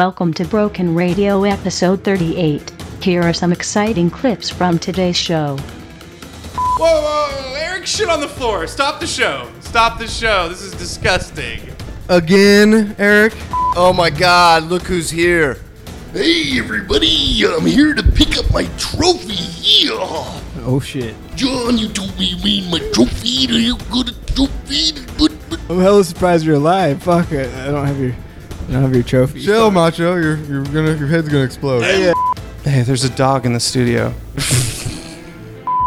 Welcome to Broken Radio episode 38. Here are some exciting clips from today's show. Whoa, whoa, Eric, shit on the floor. Stop the show. Stop the show. This is disgusting. Again, Eric? Oh my god, look who's here. Hey everybody, I'm here to pick up my trophy. Yeah. Oh shit. John, you told me you made my trophy. Do you good at trophy? But, but I'm hella surprised you're alive. Fuck it. I don't have your I don't have your trophy. Chill, Macho. You're you're gonna your head's gonna explode. Hey, there's a dog in the studio.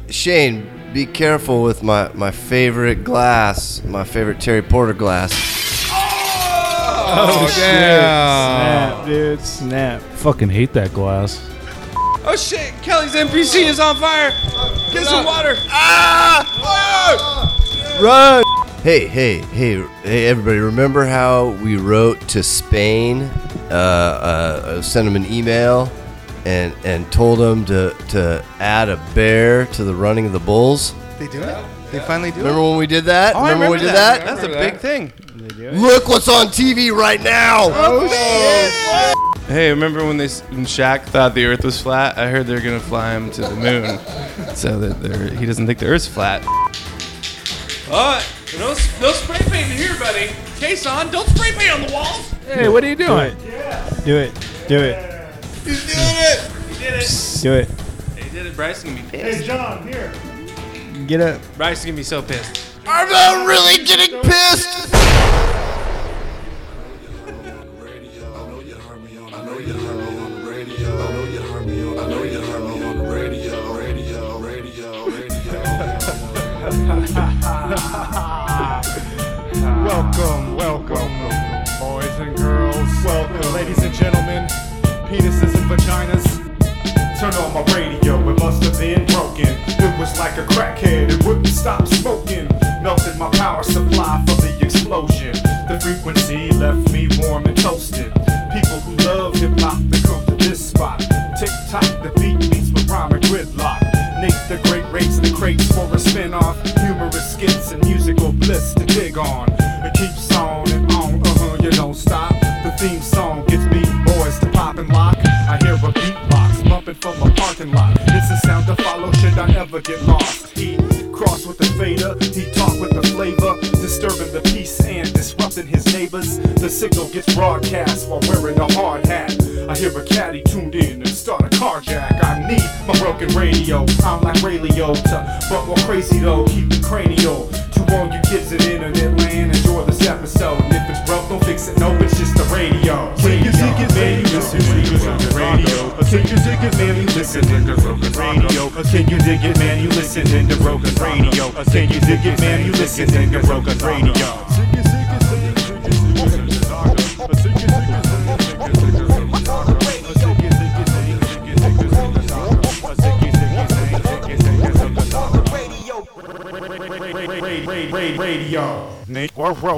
Shane, be careful with my, my favorite glass, my favorite Terry Porter glass. Oh, damn. Snap, dude. Snap. Fucking hate that glass. Oh shit, Kelly's MPC is on fire. Get some water. Ah! Run! Hey, hey, hey, hey, everybody, remember how we wrote to Spain, uh, uh, sent them an email, and, and told them to, to add a bear to the running of the bulls? They do it? They finally do it? Remember it? when we did that? Oh, I remember when we did that? That's a big thing. Look what's on TV right now! Hey, remember when they s- when Shaq thought the Earth was flat? I heard they're gonna fly him to the moon, so that he doesn't think the Earth's flat. Oh, no, no spray paint in here, buddy. Case on, don't spray paint on the walls. Hey, what are you doing? Do it. Do it. He's doing it. He did it. Do it. He did it. Bryson gonna be pissed. Hey, John, here. Get up. Bryson gonna be so pissed. I'm not really getting pissed! Welcome, welcome, boys and girls. Welcome, ladies and gentlemen, penises and vaginas. Turn on my radio, it must have been broken. It was like a crackhead, it wouldn't stop smoking. Melted my power supply crazy though.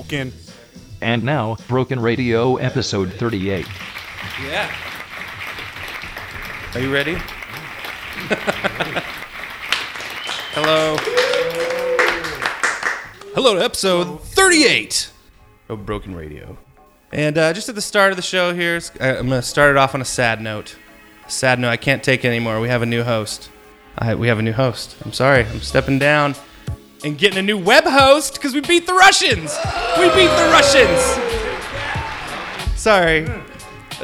Broken. And now, Broken Radio episode 38. Yeah. Are you ready? Hello. Hello to episode 38 of Broken Radio. And uh, just at the start of the show here, I'm going to start it off on a sad note. A sad note. I can't take it anymore. We have a new host. I, we have a new host. I'm sorry. I'm stepping down and getting a new web host because we beat the Russians. We beat the Russians. Sorry.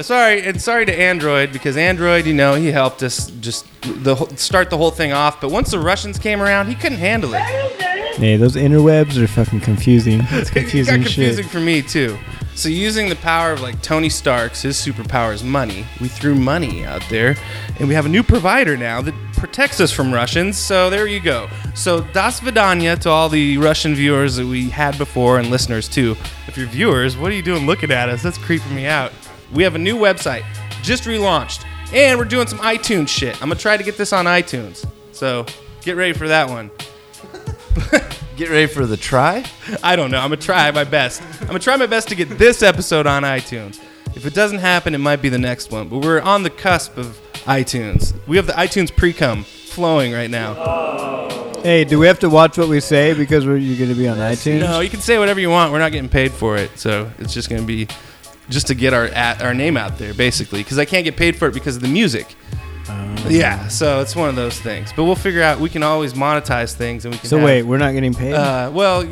Sorry, and sorry to Android because Android, you know, he helped us just the whole- start the whole thing off. But once the Russians came around, he couldn't handle it. Hey, those interwebs are fucking confusing. It's It confusing got confusing shit. for me too. So using the power of like Tony Stark's, his superpower is money. We threw money out there, and we have a new provider now that protects us from Russians. So there you go. So das vidanya to all the Russian viewers that we had before and listeners too. If you're viewers, what are you doing looking at us? That's creeping me out. We have a new website, just relaunched, and we're doing some iTunes shit. I'm gonna try to get this on iTunes. So get ready for that one. Get ready for the try? I don't know. I'm gonna try my best. I'm gonna try my best to get this episode on iTunes. If it doesn't happen, it might be the next one. But we're on the cusp of iTunes. We have the iTunes pre-cum flowing right now. Hey, do we have to watch what we say because we're, you're going to be on iTunes? No, you can say whatever you want. We're not getting paid for it, so it's just gonna be just to get our at, our name out there, basically, because I can't get paid for it because of the music. yeah, so it's one of those things. But we'll figure out. We can always monetize things, and we can. So have- wait, we're not getting paid. Uh, well,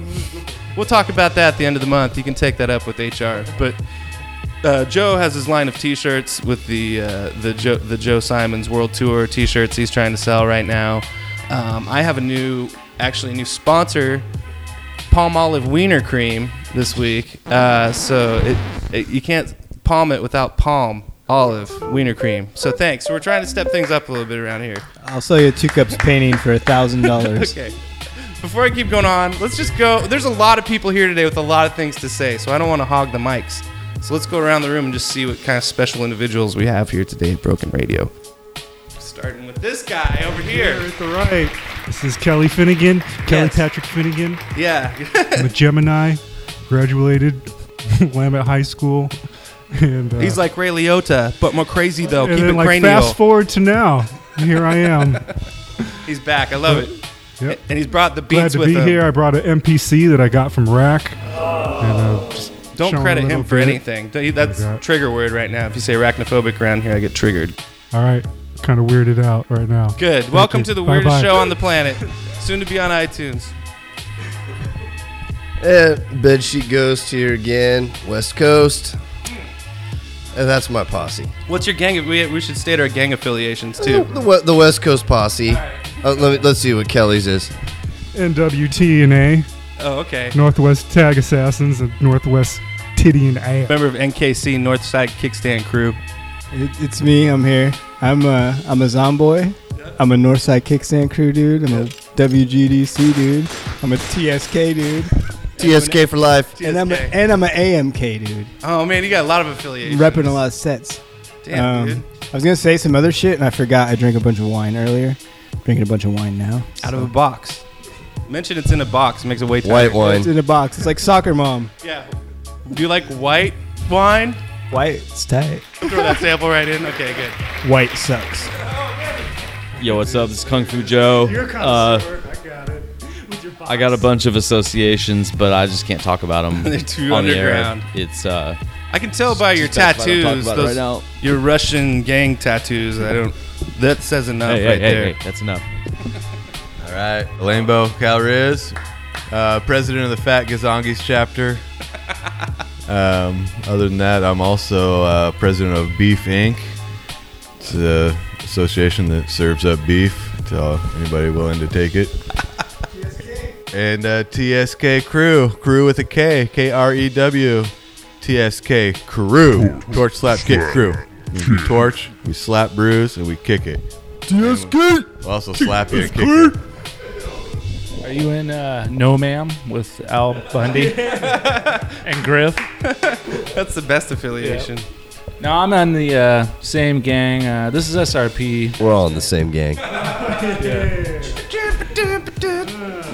we'll talk about that at the end of the month. You can take that up with HR. But uh, Joe has his line of T-shirts with the uh, the Joe the Joe Simons World Tour T-shirts he's trying to sell right now. Um, I have a new, actually a new sponsor, Palm Olive Wiener Cream this week. Uh, so it, it you can't palm it without palm olive wiener cream. So thanks. We're trying to step things up a little bit around here. I'll sell you a two cups painting for a thousand dollars. Okay. Before I keep going on, let's just go. There's a lot of people here today with a lot of things to say, so I don't want to hog the mics. So let's go around the room and just see what kind of special individuals we have here today at Broken Radio. Starting with this guy over Here here. at the right. This is Kelly Finnegan. Kelly Yes. Patrick Finnegan. Yeah. I'm a Gemini. Graduated Lambert High School. And uh, He's like Ray Liotta, but more crazy though. and Keep then, it like cranial. fast forward to now. Here I am. He's back. I love it. Yep. And he's brought the Glad beats to with be him. here. I brought an MPC that I got from Rack. And, uh, just Don't showing a credit him for bit. anything. He- That's got- trigger word right now. If you say arachnophobic around here, I get triggered. All right. Kind of weirded out right now. Good. Thank Welcome you. to the weirdest Bye-bye. show on the planet. Soon to be on iTunes. Eh, and bedsheet ghost here again, West Coast. And that's my posse. What's your gang? We, we should state our gang affiliations eh, too. The, we- the West Coast posse. Uh, let me, let's see what Kelly's is. NWT&A, Oh, okay. Northwest Tag Assassins, and Northwest Titty and Ass. Member of NKC Northside Kickstand Crew. It, it's me. I'm here. I'm a I'm a Zomboy. I'm a Northside Kickstand crew dude. I'm a WGDC dude. I'm a TSK dude. TSK for life. And I'm a, TSK. and I'm an AMK dude. Oh man, you got a lot of affiliations. Repping a lot of sets. Damn, Um, dude. I was gonna say some other shit and I forgot. I drank a bunch of wine earlier. Drinking a bunch of wine now. Out of a box. Mention it's in a box. Makes it way tighter. White wine. It's in a box. It's like soccer mom. Yeah. Do you like white wine? White. It's tight. Throw that sample right in. Okay, good. White sucks. Yo, what's up? This is Kung Fu Joe. Uh, I got it. With your I got a bunch of associations, but I just can't talk about them. They're too on the air. underground. It's uh, I can tell by your Just best I don't tattoos. about Those, right now. your Russian gang tattoos. I don't. That says enough hey, right hey, there. hey, hey, that's enough. All right, Lambo Calriz, uh, president of the Fat Gazongis chapter. Um, other than that, I'm also uh, president of Beef Inc. It's an association that serves up beef to anybody willing to take it. and uh, TSK Crew, crew with a K, K R E W, TSK Crew, torch slap kick crew. We torch, we slap bruise, and we kick it. TSK. We'll also slap you and kick it. Are you in uh, No Ma'am with Al Bundy and Griff? That's the best affiliation. No, I'm on the uh, same gang. Uh, this is SRP. We're all in the same gang. No,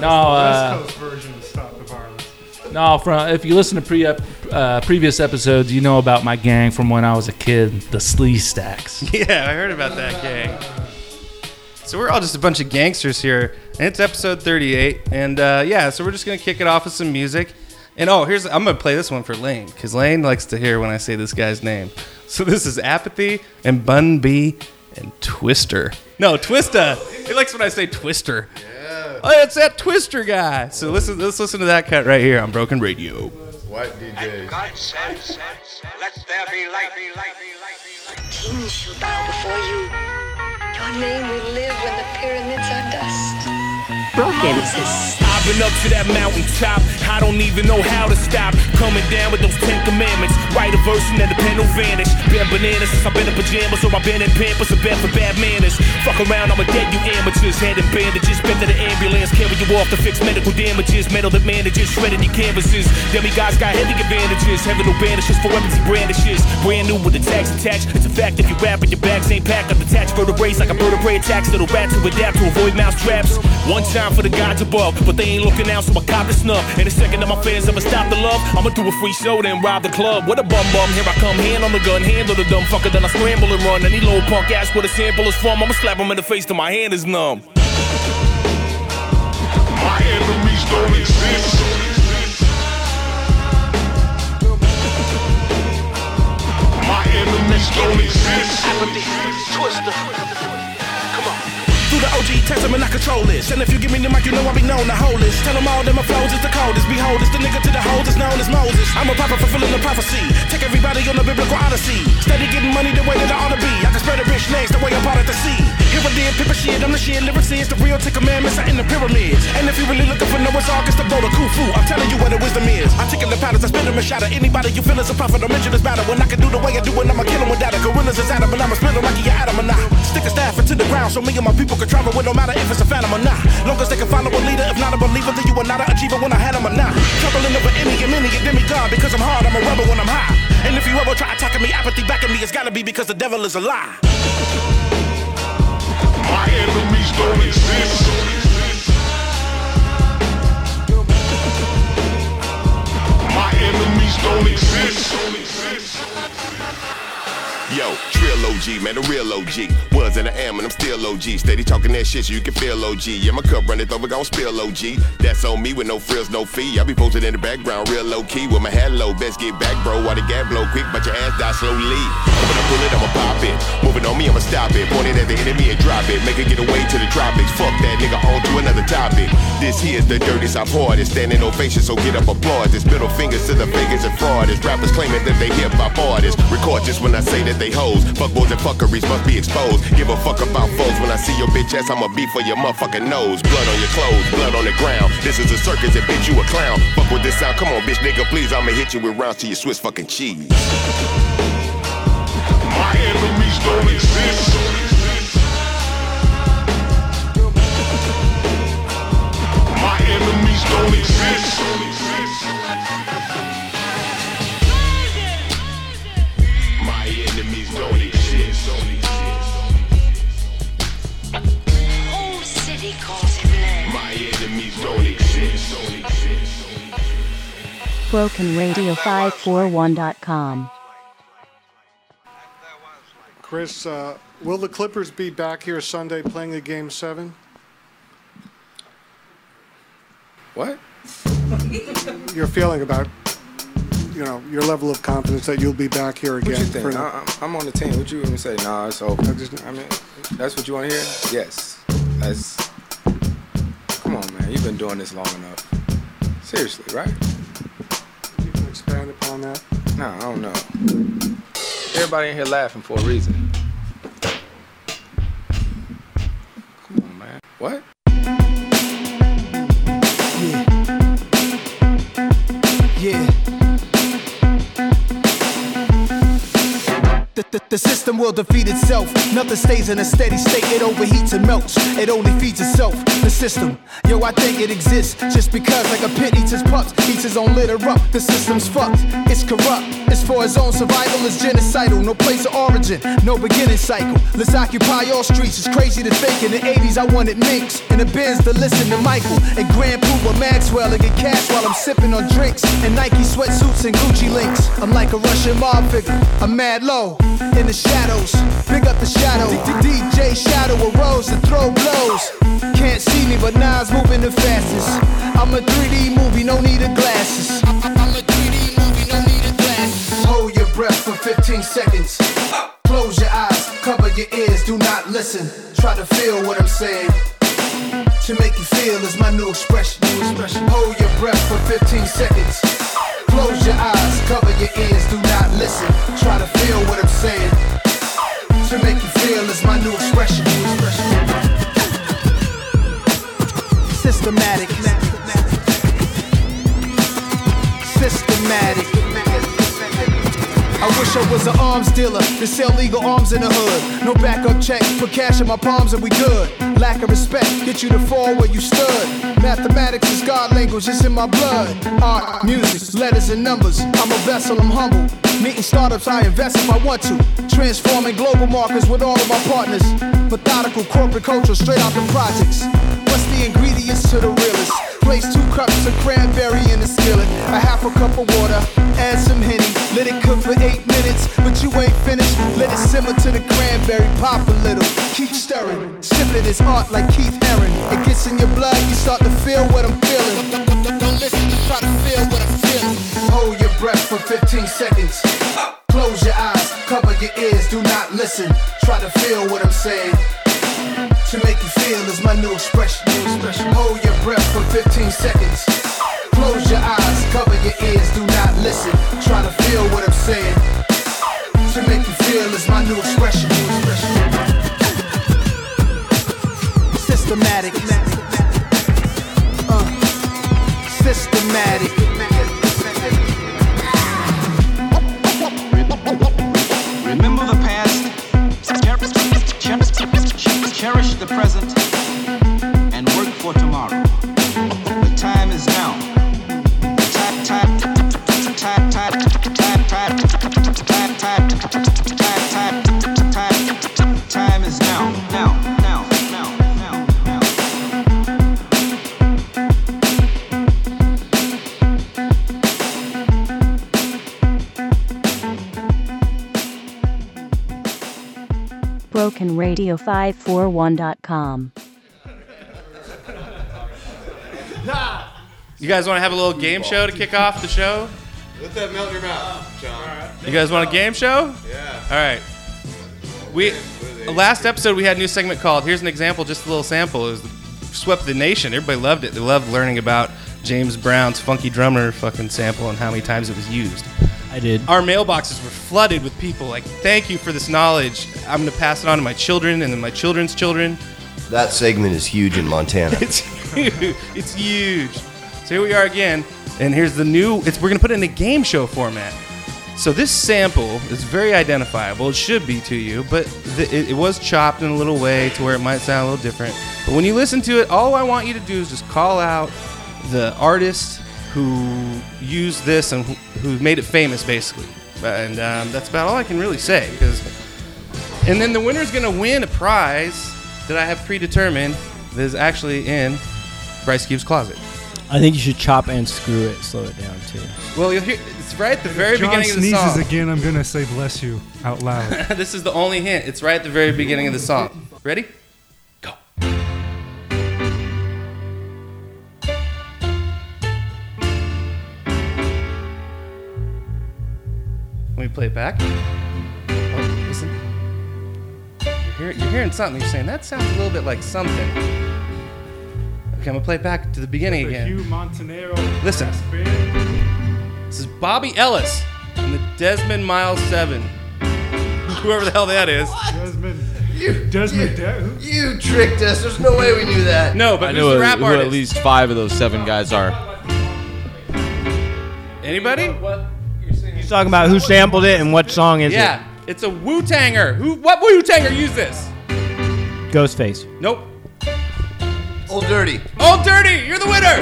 uh, West Coast version of Stop the Violence. no. From if you listen to pre uh, previous episodes, you know about my gang from when I was a kid, the Slee Stacks. Yeah, I heard about that gang. So we're all just a bunch of gangsters here, and it's episode 38. And uh, yeah, so we're just gonna kick it off with some music. And oh, here's I'm gonna play this one for Lane because Lane likes to hear when I say this guy's name. So this is Apathy and Bun B and Twister. No, Twista. He likes when I say Twister. Yeah. Oh, it's that Twister guy. So listen, let's listen to that cut right here on Broken Radio. White DJs. God said, let there be light, be light, be light, be light. Kings shall bow before you. Your name will live when the pyramids are dust. Broken says up to that mountaintop. I don't even know how to stop. Coming down with those Ten Commandments. Write a version and then the pen will vanish. Been bananas since I've been in pajamas, or I've been in pampers and bad for bad manners. Fuck around, I'm a dead, you amateurs. Head in bandages, been to the ambulance. Carry you off to fix medical damages. Metal that manages, shredding your canvases. Demigods got heavy advantages. Heaven no banishes for empty brandishes. Brand new with the tags attached. It's a fact if you rap and your bags ain't packed. Up detached vertebrae like a vertebrae attacks. Little rats who adapt to avoid mouse traps. One time for the gods above, but they ain't ain't looking out, so I cop the snub. In a second that my fans ever stop the love, I'ma do a free show, then rob the club. What a bum bum, here I come, hand on the gun, handle the dumb fucker, then I scramble and run. Any little punk ass where the sample is from, I'ma slap him in the face till my hand is numb. My enemies don't exist. My enemies don't exist. Apathy, twister. To the OG, test them and I control this. And if you give me the mic, you know I be known to hold this. Tell them all that my flows is the coldest. Behold, it's the nigga to the hoes is known as Moses. I'm a prophet fulfilling the prophecy. Take everybody on the biblical odyssey. Steady getting money the way that I ought to be. I can spread the rich names the way I'm part of the sea. Here I did, pippa shit, I'm the shit. Lyrics is the real Ten Commandments are in the pyramids. And if you really looking for Ark, it's the boat of Khufu. I'm telling you what the wisdom is. I take the patterns, I spit them and shatter. Anybody you feel is a prophet, don't mention this battle. When I can do the way I do it, I'ma kill him without a gorillas is Adam, and I'ma split him like he Adam or not. Stick a staff into the ground so me and my people can travel with no matter if it's a phantom or not. Long as they can follow a leader, if not a believer, then you are not an achiever when I had him or not. Troubling over any and many and demigod because I'm hard, I'm a rebel when I'm high. And if you ever try attacking me, apathy back at me, it's gotta be because the devil is a lie. My enemies don't exist. My enemies don't exist. Yo, Trill OG, man, the real OG. Was and I am, and I'm still OG. Steady talking that shit so you can feel OG. Yeah, my cup runneth over, gon' spill OG. That's on me with no frills, no fee. I be posted in the background, real low key. With my hat low, best get back, bro. While the gas blow quick, but your ass die slowly. When I pull it, I'ma pop it. Moving on me, I'ma stop it. Point it at the enemy and drop it. Make it get away to the tropics. Fuck that nigga, on to another topic. This here's the dirtiest I've heard. hardest. Standing ovation, so get up applause. It's middle fingers to the figures and frauders. Rappers claiming that they hip hop artists. Record just when I say that they hoes. Fuck boys and fuckeries must be exposed. Give a fuck about foes. When I see your bitch ass, I'ma beat for your motherfucking nose. Blood on your clothes, blood on the ground. This is a circus and bitch, you a clown. Fuck with this sound. Come on, bitch, nigga, please. I'ma hit you with rounds to your Swiss fucking cheese. My enemies don't exist. Enemies don't exist. BrokenRadio541.com. Chris, uh, will the Clippers be back here Sunday playing the game seven? What? Your feeling about, you know, your level of confidence that you'll be back here again? What you think? for- I, I'm- I'm on the team. What you even say? Nah, it's over. I, mean, that's what you want to hear? Yes. That's. Come on, man. You've been doing this long enough. Seriously, right? Nah, I don't know. Everybody in here laughing for a reason. Come on, man. What? Yeah. Yeah. The, the, the system will defeat itself. Nothing stays in a steady state. It overheats and melts. It only feeds itself. The system, yo, I think it exists just because, like a pit eats his pups, eats his own litter up. The system's fucked. It's corrupt. It's for his own survival. It's genocidal. No place of origin. No beginning cycle. Let's occupy all streets. It's crazy to think. In the 80s, I wanted minks and the bins to listen to Michael and Grand Puba Maxwell and get cash while I'm sipping on drinks and Nike sweatsuits and Gucci links. I'm like a Russian mob figure. I'm mad low in the shadows. Big up the shadow. DJ Shadow arose to throw blows. Can't see me, but Nas moving the fastest. I'm a 3D movie, no need of glasses. I'm a 3D movie, no need of glasses. Hold your breath for 15 seconds. Close your eyes, cover your ears, do not listen. Try to feel what I'm saying. To make you feel is my new expression. Hold your breath for 15 seconds. Close your eyes, cover your ears, do not listen. Try to feel what I'm saying. To make you feel is my new expression. Systematic. Systematic. I wish I was an arms dealer to sell legal arms in the hood. No backup check, put cash in my palms and we good. Lack of respect, get you to fall where you stood. Mathematics is God language, it's in my blood. Art, music, letters and numbers. I'm a vessel, I'm humble. Meeting startups, I invest if I want to. Transforming global markets with all of my partners. Methodical corporate culture straight out the projects. What's the ingredients to the realest? Place two cups of cranberry in the skillet, a half a cup of water, add some henny, let it cook for eight minutes, but you ain't finished. Let it simmer to the cranberry, pop a little, keep stirring. Sipping is art like Keith Haring. It gets in your blood, you start to feel what I'm feeling. Don't listen, just try to feel what I'm feeling. Hold your breath for 15 seconds. Close your eyes, cover your ears, do not listen. Try to feel what I'm saying. To make you feel is my new expression. Hold your breath for 15 seconds. Close your eyes, cover your ears, do not listen. Try to feel what I'm saying. To make you feel is my new expression. Systematic. Uh, systematic cherish the present, and work for tomorrow. BrokenRadio541.com. You guys want to have a little game show to kick off the show? Let that melt in your mouth, John. You guys want a game show? Yeah. All right. We last episode we had a new segment called "Here's an example, just a little sample." It was swept the nation. Everybody loved it. They loved learning about James Brown's "Funky Drummer" fucking sample and how many times it was used. I did. Our mailboxes were flooded with people like, "Thank you for this knowledge. I'm going to pass it on to my children and then my children's children." That segment is huge in Montana. It's huge. It's huge. So here we are again, and here's the new. It's we're gonna put it in a game show format. So this sample is very identifiable. It should be to you, but th- it, it was chopped in a little way to where it might sound a little different. But when you listen to it, all I want you to do is just call out the artist who used this and who, who made it famous, basically. And um, that's about all I can really say. Because, and then the winner's gonna win a prize that I have predetermined that is actually in Bryce Cube's closet. I think you should chop and screw it, slow it down too. Well, you'll hear it's right at the very John beginning of the song. sneezes again, I'm gonna say bless you out loud. this is the only hint. It's right at the very beginning of the song. Ready? Play it back. Oh, listen. You're, hear, you're hearing something. You're saying that sounds a little bit like something. Okay, I'm gonna play it back to the beginning The again. Hugh Montenero. Listen. This is Bobby Ellis from the Desmond Miles 7. Whoever the hell that is. Desmond. You, Desmond. De- You tricked us. There's no way we knew that. No, but I who's know the rap who artist? at least five of those seven guys are. Anybody? He's talking about who sampled it and what song is it. yeah, it's a Wu Tanger. Who? What Wu Tanger used this? Ghostface. Nope. Old Dirty. Old Dirty, you're the winner.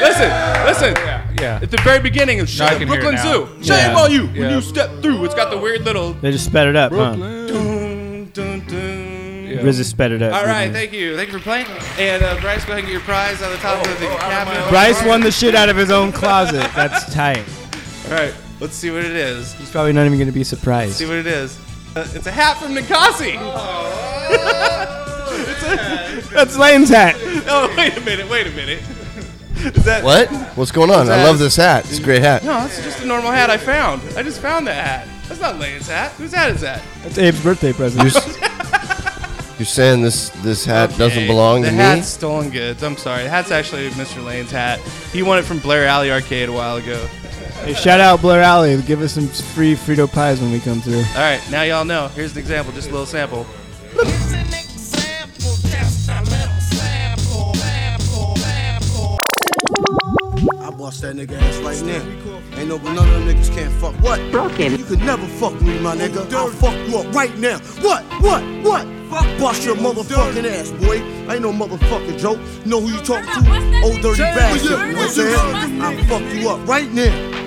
Listen, listen. Yeah. yeah. At the very beginning of Now I Shame can hear it Brooklyn. Zoo. Shame Yeah. on you when you step through. It's got the weird little. They just sped it up, huh? Dun, dun, dun. RZA sped it up. All right, didn't thank you. Thank you for playing. And uh, Bryce, go ahead and get your prize on the top of the cabinet. Bryce won the shit out of his own closet. That's tight. All right, let's see what it is. He's probably not even going to be Let's surprised. see what it is. Uh, it's a hat from Ninkasi. That's Lane's hat. Oh, wait a minute, wait a minute. Is that What? What's going on? I love this hat. It's a great hat. No, it's just a normal hat I found. I just found that hat. That's not Lane's hat. Whose hat is that? That's Abe's birthday present. You're, s- you're saying this this hat doesn't Okay, belong the to me? hat's stolen goods. I'm sorry. The hat's actually Mr. Lane's hat. He won it from Blairally Arcade a while ago. Hey, shout out Blairally. Give us some free Frito pies when we come through. All right, now y'all know. Here's an example, just a little sample. I bust that nigga ass right now. Ain't no but none of them niggas can't fuck. What? Broken. You could never fuck me, my nigga. I'll fuck you up right now. What? What? What? Fuck bust your motherfucking ass, boy. Ain't no motherfucking joke. Know who you talking to? Old dirty bastard. You know what I'm saying? I'll fuck you up right now.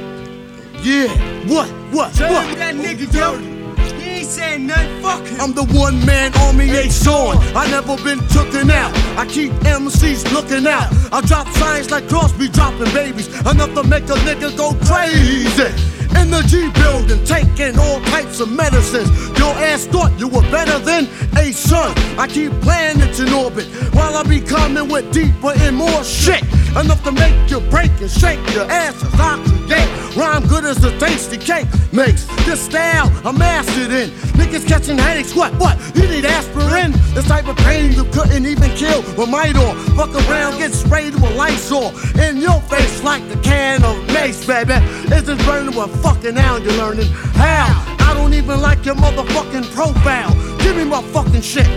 Yeah. What? What? What? That nigga dirty. He ain't saying nothing. Fuck him. I'm the one man army ain't showing. I never been tooken out. I keep MCs looking out. I drop signs like Crosby dropping babies. Enough to make a nigga go crazy. In the G building, taking all types of medicines. Your ass thought you were better than a son. I keep planets in orbit while I be coming with deeper and more shit. Enough to make you break and shake your ass as I create. Rhyme good as a tasty cake makes. This style I mastered in. Niggas catching headaches, what? What? You need aspirin? This type of pain you couldn't even kill with on. Fuck around, get sprayed with Lysol in your face like the can of mace, baby. Just burning what fucking now you're learning. How? I don't even like your motherfucking profile. Give me my fucking shit.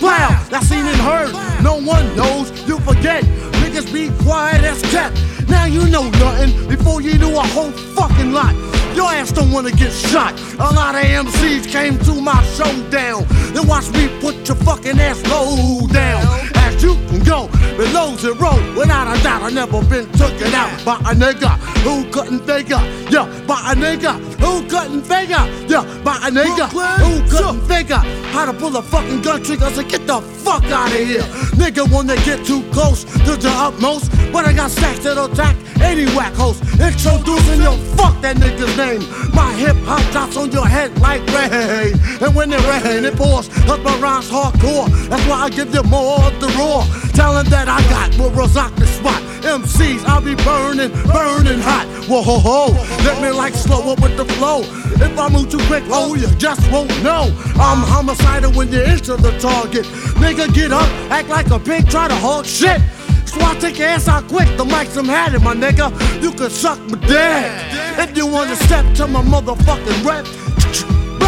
Wow, I seen and heard. No one knows. You forget. Niggas be quiet as kept. Now you know nothing before you do a whole fucking lot. Your ass don't wanna get shot. A lot of MCs came to my showdown. Then watch me put your fucking ass low down. You can go below zero. Without a doubt, I never been taken out by a nigga who couldn't figure. Yeah, by a nigga who couldn't figure. Yeah, by a nigga who couldn't figure how to pull a fucking gun trigger. So get the fuck out of here. Nigga wanna get too close to the utmost. But I got stacks that'll attack any whack host. Introducing your fuck that nigga's name. My hip hop drops on your head like rain. And when it rain, it pours. Cause my rhymes hardcore. That's why I give you more of the raw. Talent that I got will rock the spot. MCs, I'll be burning, burning hot. Whoa ho ho. Let me like slow up with the flow. If I move too quick, oh, you just won't know. I'm homicidal when you enter the target. Nigga, get up, act like a pig, try to hold shit. So I take your ass out quick, the mic's I'm had it, my nigga. You can suck my dick. If you wanna step to my motherfucking rep,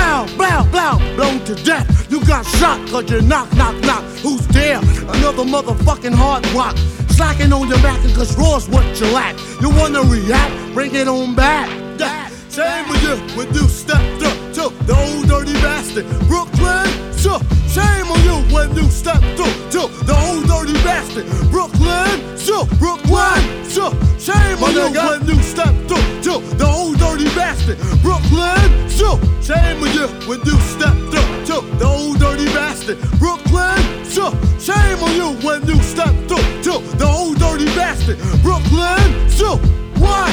blow, blow, blow, blown to death. You got shot cause you knock, knock, knock. Who's there? Another motherfucking hard rock. Slacking on your back cause raw's what you lack. You wanna react? Bring it on back. Yeah. Same with you when you stepped up to the old dirty bastard. Brooklyn, so shame on you when you stepped through to the old dirty bastard. Brooklyn, so Brooklyn, so shame on you when you stepped through to the old dirty bastard. Brooklyn, so shame on you when you stepped through to the old dirty bastard. Brooklyn, so shame on you when you stepped through to the old dirty bastard. Brooklyn, so what?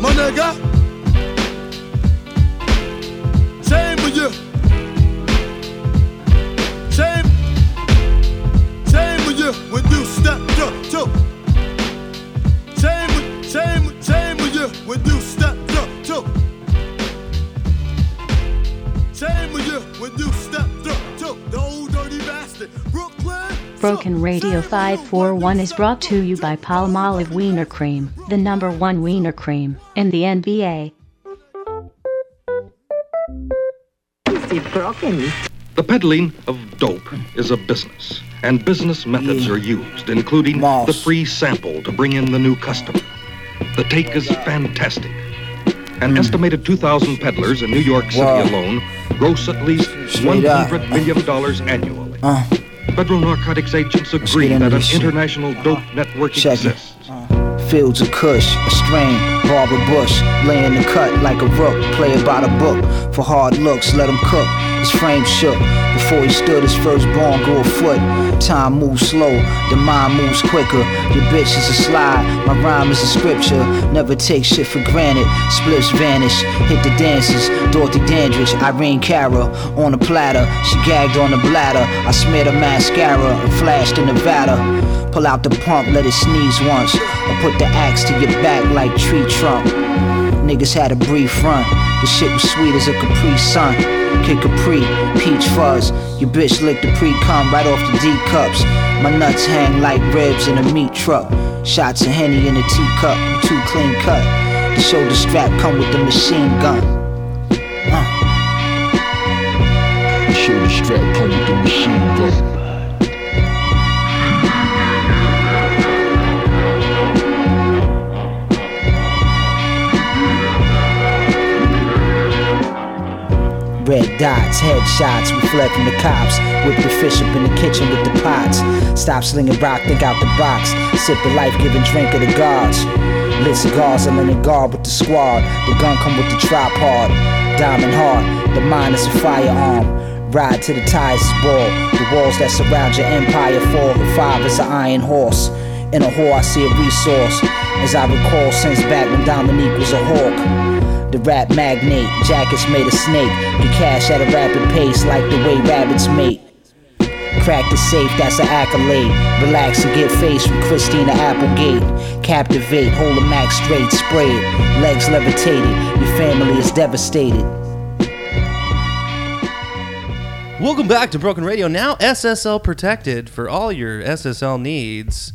My nigga. Shame on you. Shame on you when you stepped up to. Shame, shame, shame on you when you stepped up to. Shame on you when you stepped up to the old dirty bastard. Brooklyn. Broken Radio 541 is brought to you by Palmolive Wiener Cream, the number one wiener cream in the NBA. The peddling of dope is a business, and business methods are used, including the free sample to bring in the new customer. The take is fantastic. An mm. estimated 2,000 peddlers in New York City Wow. alone gross at least Straight $100 million annually. Federal narcotics agents agree that an international dope network exists. Fields of Kush, a strain, Barbara Bush, laying the cut like a rook, play by the book. For hard looks, let him cook. His frame shook before he stood. His firstborn grew a foot. Time moves slow, the mind moves quicker. Your bitch is a slide, my rhyme is a scripture. Never take shit for granted. Splits vanish, hit the dances. Dorothy Dandridge, Irene Cara on a platter. She gagged on the bladder. I smeared her mascara and flashed in Nevada. Pull out the pump, let it sneeze once. I put the axe to your back like tree trunk. Niggas had a brief run. The shit was sweet as a Capri Sun. Kid Capri, peach fuzz. Your bitch licked the pre cum right off the D cups. My nuts hang like ribs in a meat truck. Shots of Henny in a teacup, too clean cut. The shoulder strap come with the machine gun. The Shoulder strap come with the machine Red dots, headshots, we fled from the cops. Whip the fish up in the kitchen with the pots. Stop slinging rock, think out the box. Sip the life giving drink of the gods. Lit cigars, I'm in the guard with the squad. The gun come with the tripod. Diamond heart, the mind is a firearm. Ride to the tires is ball. The walls that surround your empire fall. The five is an iron horse. In a whore, I see a resource. As I recall, since back when Dominique was a hawk. The rap magnate, jackets made of snake. Get cash at a rapid pace, like the way rabbits mate. Crack the safe, that's an accolade. Relax and get face from Christina Applegate. Captivate, hold a max straight, spray it. Legs levitated, your family is devastated. Welcome back to Broken Radio. Now SSL protected for all your SSL needs.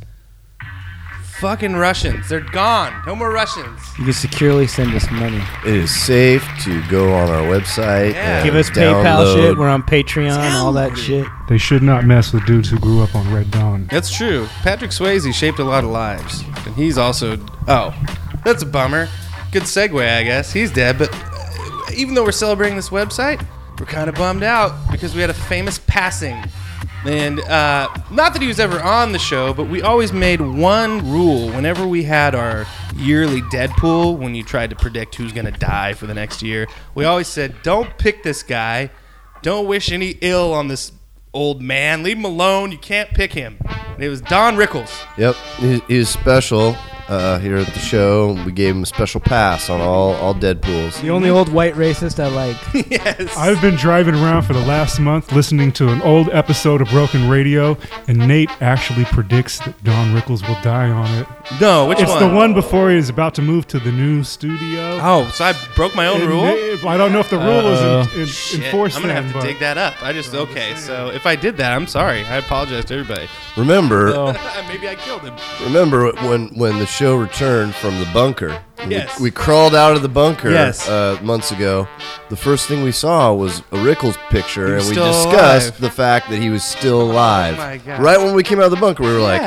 Fucking Russians. They're gone. No more Russians. You can securely send us money. It is safe to go on our website. and Give us PayPal download- shit. We're on Patreon, all that shit. They should not mess with dudes who grew up on Red Dawn. That's true. Patrick Swayze shaped a lot of lives, and he's also. Oh, that's a bummer. Good segue, I guess. He's dead, but uh, even though we're celebrating this website, we're kind of bummed out because we had a famous passing. And uh, not that he was ever on the show, but we always made one rule whenever we had our yearly Deadpool, when you tried to predict who's going to die for the next year. We always said, don't pick this guy. Don't wish any ill on this old man. Leave him alone. You can't pick him. And it was Don Rickles. Yep, he, he was special uh, here at the show. We gave him a special pass on all all Deadpools. The only old white racist I like. yes. I've been driving around for the last month listening to an old episode of Broken Radio, and Nate actually predicts that Don Rickles will die on it. No, which it's one? the one before he is about to move to the new studio. Oh, so I broke my own And rule? they- I don't know if the rule Uh-oh. is in, in, Shit, enforced I'm gonna then, have to but- dig that up. I just okay. So if I did that, I'm sorry. I apologize to everybody. Remember, maybe I killed him. remember when when the show returned from the bunker? we- Yes. We, crawled out of the bunker Yes. uh, months ago. The first thing we saw was a Rickles picture, and we still discussed alive. the fact that he was still alive. my God. Right when we came out of the bunker, we were like,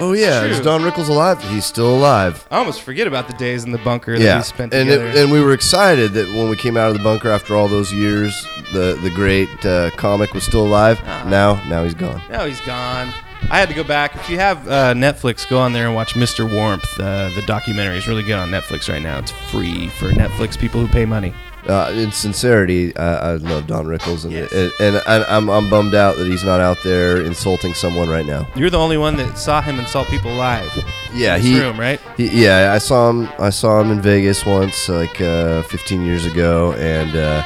"Oh yeah, is true. Don Rickles alive? He's still alive." I almost forget about the days in the bunker that we spent and together. it, and we were excited that when we came out of the bunker after all those years, the the great uh, comic was still alive. Ah. Now, now he's gone. now he's gone. I had to go back. If you have uh, Netflix, go on there and watch Mr. Warmth. Uh, the documentary is really good on Netflix right now. It's free for Netflix people who pay money. Uh, in sincerity, I, I love Don Rickles, and and, and I, I'm I'm bummed out that he's not out there insulting someone right now. You're the only one that saw him insult people live. Yeah, in this he, room, right? he- yeah, I saw him. I saw him in Vegas once, like uh, 15 years ago, and uh,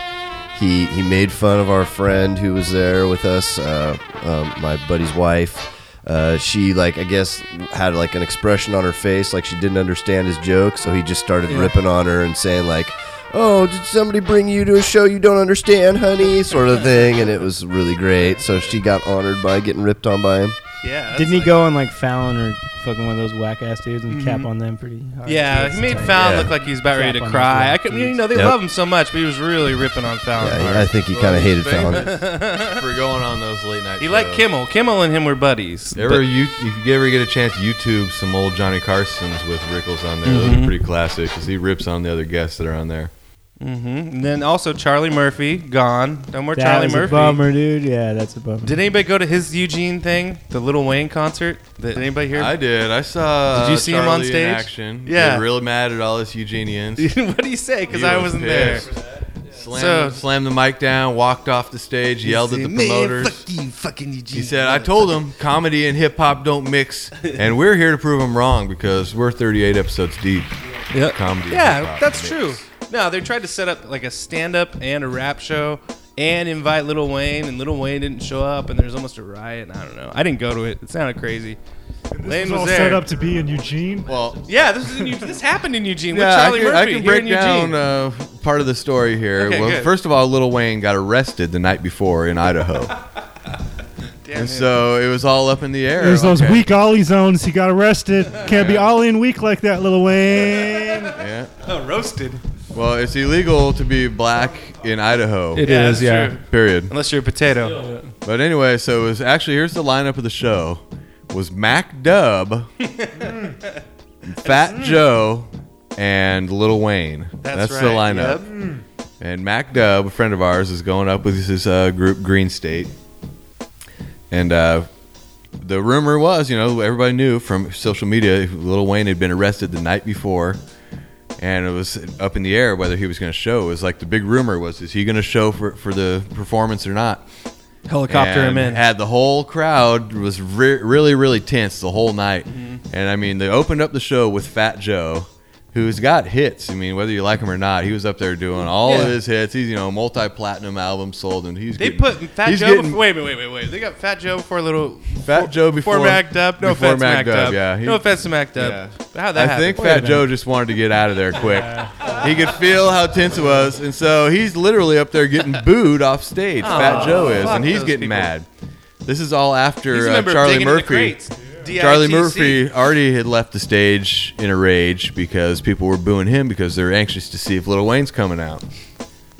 he he made fun of our friend who was there with us, uh, um, my buddy's wife. Uh, she like I guess had like an expression on her face like she didn't understand his joke, so he just started Yeah. ripping on her and saying like, "Oh, did somebody bring you to a show you don't understand, honey?" sort of thing, and it was really great. So she got honored by getting ripped on by him. Yeah. Didn't he go on like Fallon or fucking one of those whack ass dudes and cap Mhm. on them pretty hard? Yeah, he made tight. Fallon Yeah. look like he was about ready to cry. I could, you know, they Yep. love him so much, but he was really ripping on Fallon. Yeah, hard. I think he kind of hated Fallon. for going on those late night. He liked. Kimmel. Kimmel and him were buddies. Ever you if you ever get a chance, YouTube some old Johnny Carsons with Rickles on there. Those Mhm. are pretty classic because he rips on the other guests that are on there. Mhm. And then also Charlie Murphy gone. No more That Charlie was Murphy. a bummer, dude. Yeah, that's a bummer. Did anybody go to his Eugene thing, the Little Wayne concert? Did anybody hear? I did. I saw. Did you see him on Charlie in stage? action. Yeah. Get really mad at all us Eugenians. what do you say? Because I was wasn't pissed. there. Slammed, So- slammed the mic down, walked off the stage, yelled at the said, "Man, promoters. fuck you, fucking Eugene. He said, "I told him comedy and hip hop don't mix, and we're here to prove him wrong because we're 38 episodes deep. Yeah, comedy. Yeah, hip-hop that's mix. True. No, they tried to set up like a stand-up and a rap show, and invite Little Wayne, and Little Wayne didn't show up, and there's almost a riot. And I don't know. I didn't go to it. It sounded crazy. This Lane was was all there. set up to be in Eugene. Well, Yeah, this is in, Eu- this happened in Eugene with Yeah, I can, Murphy I can here break in Eugene. down uh, part of the story here. Okay, well, good. first of all, Little Wayne got arrested the night before in Idaho. Damn and it. so it was all up in the air. There's those Okay. weak ollie zones. He got arrested. Can't be ollie in weak like that, Little Wayne. Yeah. Oh, roasted. Well, it's illegal to be black in Idaho. It Yeah, is, that's yeah. true. Period. Unless you're a potato. But anyway, so it was actually here's the lineup of the show: was Mac Dub, Fat Joe, and Little Wayne. That's the right, lineup. yep. And Mac Dub, a friend of ours, is going up with his uh, group Green State. And uh, the rumor was, you know, everybody knew from social media, Little Wayne had been arrested the night before. And it was up in the air whether he was going to show. It was like the big rumor was, is he going to show for, for the performance or not? Helicopter him in. Had the whole crowd was re- really, really tense the whole night. Mm-hmm. And I mean, they opened up the show with Fat Joe, who's got hits. I mean, whether you like him or not, he was up there doing all Yeah. of his hits. He's you know multi-platinum album sold, and he's They getting, put Fat Joe. getting- before, wait, wait, wait, wait, wait. They got Fat Joe before a little. Fat Joe before Mac Dub. No before offense, Mac, Dub. Yeah, he- no offense to Mac Dub. Yeah. But how that I think happened? Fat Joe just wanted to get out of there quick. he could feel how tense it was, and so he's literally up there getting booed off stage. Fat Joe is, and he's getting people. mad. This is all after uh, Charlie Digging in the Murphy. Crates. Digging Charlie Murphy already had left the stage in a rage because people were booing him because they're anxious to see if Lil Wayne's coming out.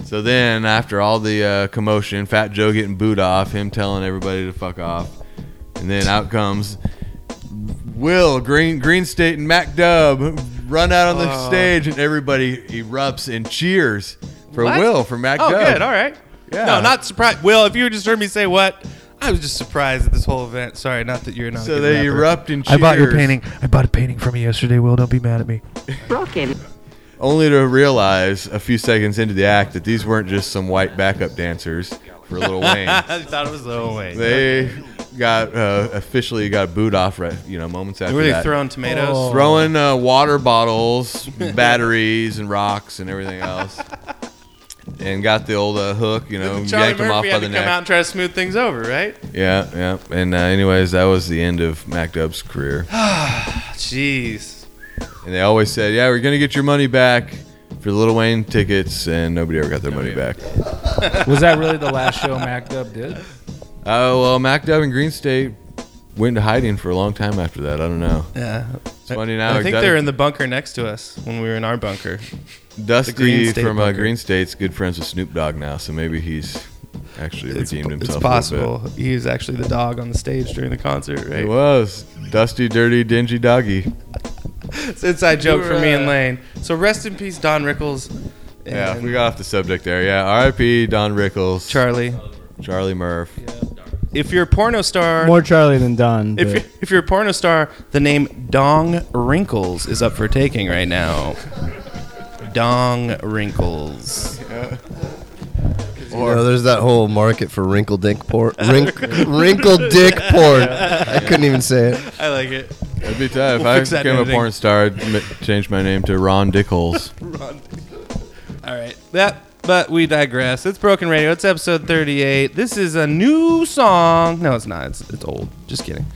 So then, after all the uh, commotion, Fat Joe getting booed off, him telling everybody to fuck off, and then out comes Will Green Green State and Mac Dub run out on the Oh. stage, and everybody erupts and cheers for What? Will for Mac Oh, Dub. good. All right. Yeah. No, not surprised. Will, if you just heard me say what, I was just surprised at this whole event. Sorry, not that you're not. a So good they rapper. erupt in I bought your painting. I bought a painting from you yesterday. Will, don't be mad at me. Broken. Only to realize a few seconds into the act that these weren't just some white backup dancers for Lil Wayne. I thought it was Lil Wayne. They got uh, officially got booed off right, you know, moments after Were they that. throwing tomatoes? Oh. Throwing uh, water bottles, batteries, and rocks and everything else. and got the old uh, hook, you know, Charlie yanked him off by had the to come neck. out and try to smooth things over, right? Yeah, yeah. And uh, anyways, that was the end of Mac Dub's career. Jeez. And they always said, "Yeah, we're gonna get your money back for the Lil Wayne tickets," and nobody ever got their money back. Was that really the last show Mac Dub did? Oh well, Mac Dub and Green State went into hiding for a long time after that. I don't know. Yeah. it's funny now. I think Gu- they're in the bunker next to us when we were in our bunker. Dusty Green from uh. Green State's good friends with Snoop Dogg now, so maybe he's actually It's, redeemed it's himself. possible. He was actually the dog on the stage during the concert, right? bit. It was Dusty, dirty, dingy doggy. It's an inside joke for me and Lane. So rest in peace, Don Rickles. Yeah, we got off the subject there. Yeah, R.I.P. Don Rickles, Charlie. Charlie Murph. If you're a porno star, More Charlie than Don. if but- you're, if you're a porno star, the name Dong Wrinkles is up for taking right now. Dong Wrinkles. You know, there's that whole market for wrinkle dick porn. Wrink, wrinkle dick porn. I couldn't even say it. I like it. That'd be tough. We'll if I fix that became a editing. porn star, I'd change my name to Ron Dickholes. All right. That but we digress. It's Broken Radio. It's episode 38. This is a new song. No, it's not. It's it's old. Just kidding.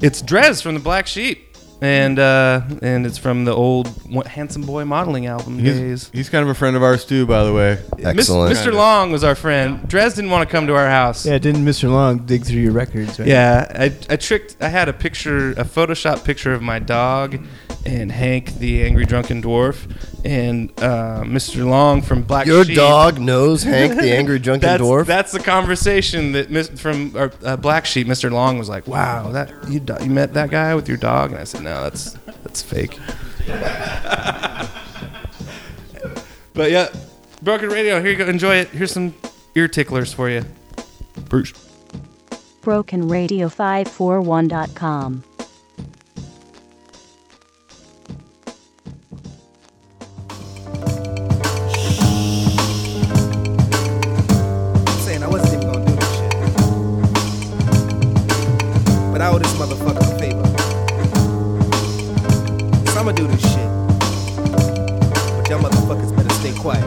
It's Dres from the Black Sheep. And uh and it's from the old Handsome Boy modeling album He's, days. he's kind of a friend of ours too, by the way. Mis- Mista Lawnge was our friend. Dres didn't want to come to our house. yeah, didn't Mista Lawnge dig through your records? Right? Yeah, I, I tricked. I had a picture, a Photoshop picture of my dog and Hank, the angry drunken dwarf, and uh, Mista Lawnge from Black Sheep. Your Sheep. dog knows Hank, the angry drunken that's, dwarf? That's the conversation that mis- from our, uh, Black Sheep. Mista Lawnge was like, "Wow, that you do- you met that guy with your dog?" And I said, "No, that's that's fake." but yeah, Broken Radio. Here you go. Enjoy it. Here's some ear ticklers for you. Bruce. Broken BrokenRadio541.com. I owe this motherfucker a favor. So I'ma do this shit. But y'all motherfuckers better stay quiet.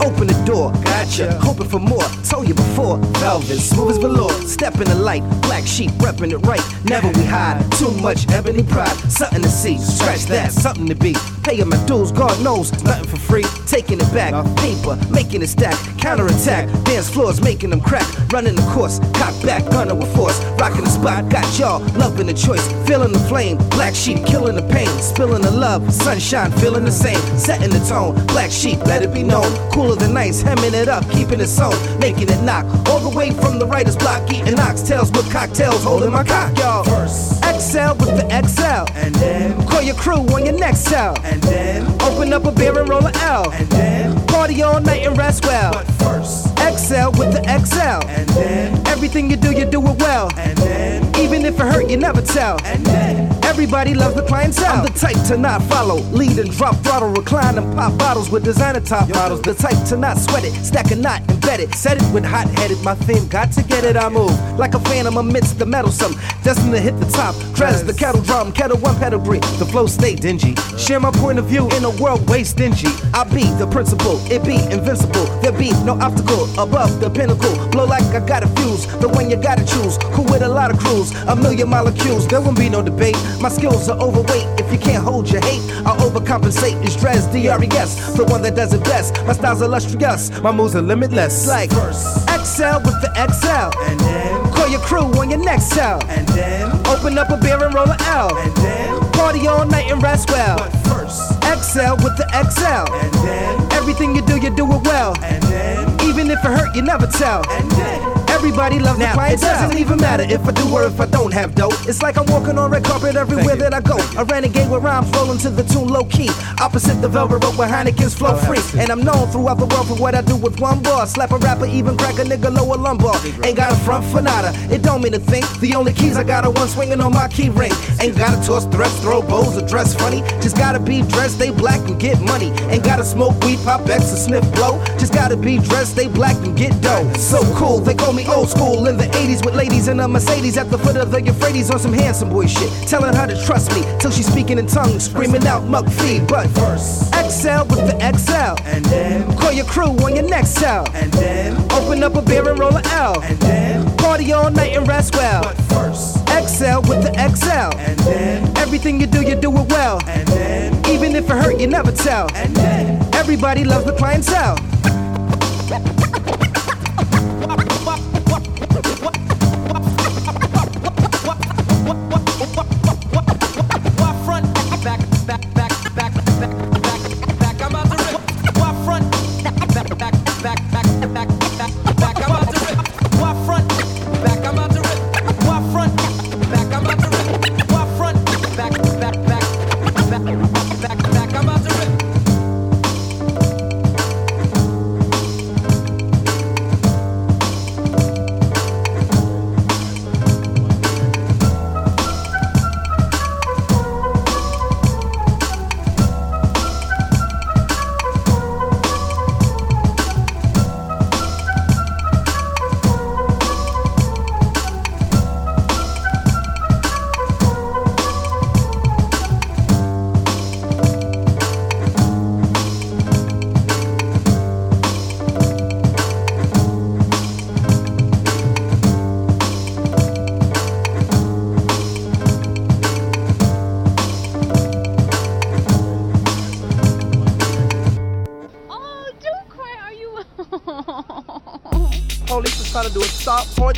Open the door, gotcha. Hoping for more. Told you before. Velvet, smooth as velour. Step in the light. Black sheep, repping it right. Never we hide. Too much ebony pride. Something to see. Scratch that. Something to be. Paying my dues. God knows. Nothing for free. Taking it back. Paper. Making it stack. Counterattack. Dance floors. Making them crack. Running the course. Cock back. Gunner with force. Rocking the spot. Got y'all. Loving the choice. Feeling the flame. Black sheep. Killing the pain. Spilling the love. Sunshine. Feeling the same. Setting the tone. Black sheep. Let it be known. Cooler than ice. Hemming it up. Keeping it sewn. Making it knock. All the way from the writer's block. Eating oxtails with cocktails. Holding my cock, y'all. First. XL with the XL. And then. Call your crew on your next cell. And then. Open up a beer and roll a L. And then. Party all night and rest well. But first. XL with the XL. And then. Everything you do, you do it well. And then. Even if it hurt, you never tell. And then. Everybody loves the clientele. I'm the type to not follow. Lead and drop throttle. Recline and pop bottles with designer top models. The type to not sweat it. Stack a knot, and bet it. Set it with hot headed. My theme got to get it. I move like a phantom amidst the meddlesome. Destined to hit the top. Dress the kettle drum. Kettle one pedigree. The flow stay dingy. Share my point of view in a world way stingy. I be the principal. It be invincible. There be no obstacle above the pinnacle. Blow like I got a fuse. The one you gotta choose. Cool with a lot of crews. A million molecules. There won't be no debate. My skills are overweight. If you can't hold your hate, I'll overcompensate. It's Dres D-R-E-S. The one that does it best. My style's illustrious. My moves are limitless. Like XL with the XL. And then call your crew on your next cell. And then open up a beer and roll a L. And then party all night and rest well. But first, XL with the XL. And then everything you do, you do it well. And then even if it hurt, you never tell. And then everybody loves the Now, it doesn't even matter if I do or if I don't have dough. It's like I'm walking on red carpet everywhere that I go. A renegade with rhymes rolling to the tune low key. Opposite the velvet rope where Heineken's flow free. And I'm known throughout the world for what I do with one bar. Slap a rapper, even crack a nigga lower lumbar. Ain't got a front for nada. It don't mean a thing. The only keys I got are one swinging on my key ring. Ain't gotta toss threats, throw bows, or dress funny. Just gotta be dressed, stay black and get money. Ain't gotta smoke weed, pop X, or sniff blow. Just gotta be dressed, stay black and get dough. So cool, they call me old school in the 80s with ladies in a Mercedes at the foot of the Euphrates on some handsome boy shit. Telling her to trust me till she's speaking in tongues, screaming out muck feed. But first, XL with the XL. And then call your crew on your next cell. And then open up a beer and roll a L. And then party all night and rest well. But first, XL with the XL. And then everything you do, you do it well. And then even if it hurt, you never tell. And then everybody loves the clientele. Police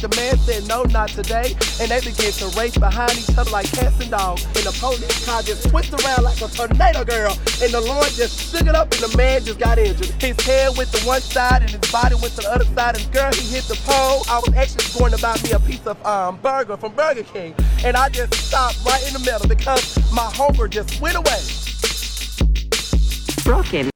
The man said no, not today. And they began to race behind each other like cats and dogs. And the police car just twisted around like a tornado girl. And the Lord just shook it up and the man just got injured. His head went to one side and his body went to the other side. And girl, he hit the pole. I was actually going to buy me a piece of um, burger from Burger King. And I just stopped right in the middle because my hunger just went away. Broken.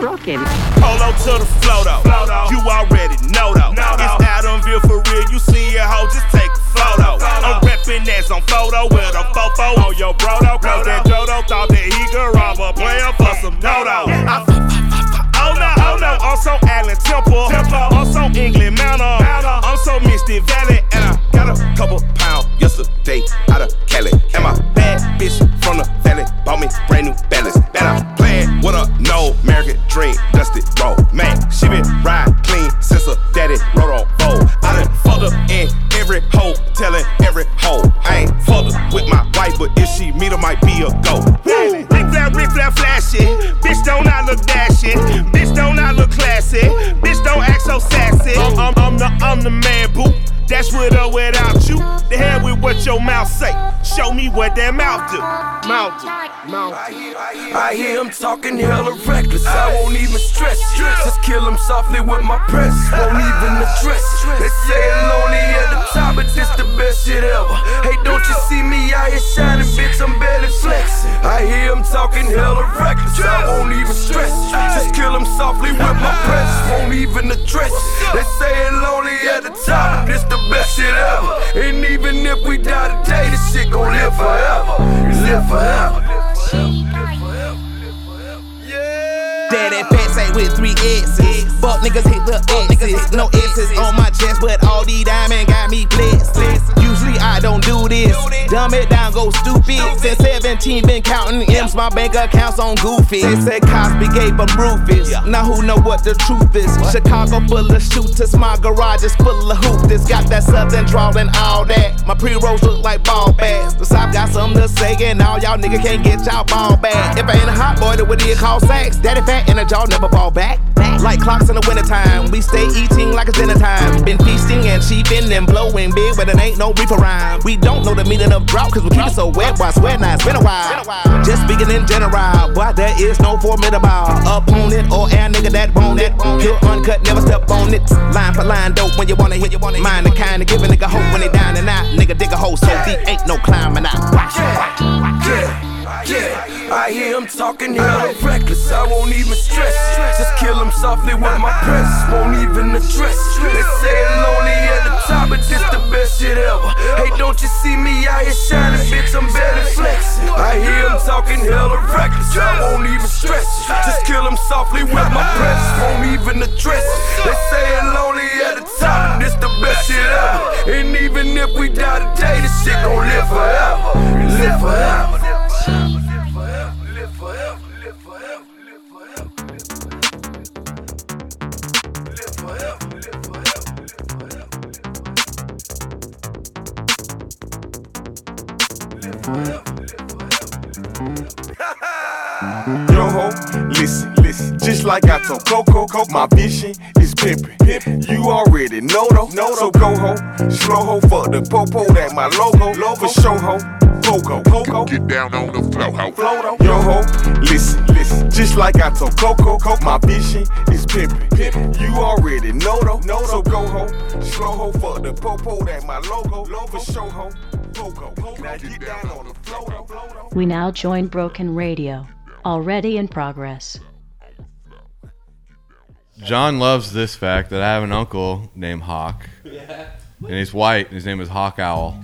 Broken. Polo to the flow though. You already know though. It's Adamville for real. You see a hoe, just take a photo. I'm reppin' as on photo with a fofo on your brodo. Cause that Jodo thought that he could rob a player for some dodo. I Oh no, oh no, I'm so Allen Temple. I'm so England Mountain. I'm so Misty Valley. And I got a couple pounds yesterday out of Cali. And my bad bitch from the valley bought me brand new balance. And I'm playing with a no American dream, dusty roll. Man, she been ride clean since her daddy rode on fold. I done fucked up in every hoe, telling every hoe. I ain't fucked up with my wife, but if she meet her, might be a go. Woo! Ric Flair, Ric Flair, flashy. Bitch, don't I look dashing? Bitch, don't I look classy? Bitch, don't act so sassy. I'm, I'm, I'm the, I'm the man, boo. That's with or without you. The hell with what your mouth say. Show me what that mouth do. Mouth do. Mouth do. I hear him talking hella reckless. I won't even stress. Just kill him softly with my press. Won't even address. They say lonely at the top, but this the best shit ever. Hey, don't you see me out here shining, bitch? I'm barely flexing. I hear him talking hella reckless. I won't even stress. Just kill him softly with my press. Won't even address. They say it lonely at the top, but this the best shit ever. And even if we die today, this shit gon' live forever. Live forever. Daddy pants ain't with three S's. Fuck niggas hit the X's. No S's on my chest, but all these diamonds got me blessed. Usually I don't do this. Dumb it down, go stupid. Since 17, been counting M's, my bank accounts on Goofy. They said Cosby gave them Rufus. Now who know what the truth is? Chicago full of shooters, my garage is full of hoopers. Got that southern drawl and all that. My pre-rolls look like ball bags. The South got something to say, and all y'all niggas can't get y'all ball back. If I ain't a hot boy, then what do you call sex? Daddy fat and a jaw never fall back. Like clocks in the wintertime, we stay eating like it's dinner time. Been feasting and cheaping and blowing big, but it ain't no reefer rhyme. We don't know the meaning of drought, cause we keep it so wet. Why swear now, it's been a while. Just speaking in general, boy, there is no formidable opponent or air nigga that want it. Pure uncut, never step on it. Line for line, dope when you wanna hit. You wanna mind the kind of give a nigga hope when they down and out. Nigga dig a hole so deep, ain't no climbing out. Watch, watch, watch. Yeah, yeah, I hear him talking hella reckless. I won't even stress. Just kill him softly with my press. Won't even address. They say lonely at the top, but this the best shit ever. Hey, don't you see me out here shining, bitch? I'm better flexing. I hear him talking hella reckless. I won't even stress. Just kill him softly with my press. Won't even address. They say lonely at the top, this the best shit ever. And even if we die today, this shit gon' live forever. Live forever. Yo ho, listen, listen. Just like I told Coco, Coco my vision is pimpin'. pimpin'. You already know though. No, so go ho, slow ho, fuck the popo, that my logo. For show ho, Coco, Pogo. Get down on the flow ho. Yo ho, listen, listen. Just like I told Coco, Coco my vision is pimpin'. pimpin'. You already know though. No, so go ho, slow ho, fuck the popo, that my logo. For show ho, Pogo. Now get down on the flow. We now join Broken Radio. Already in progress. John loves this fact that I have an uncle named Hawk. Yeah. And he's white, and his name is Hawk Owl.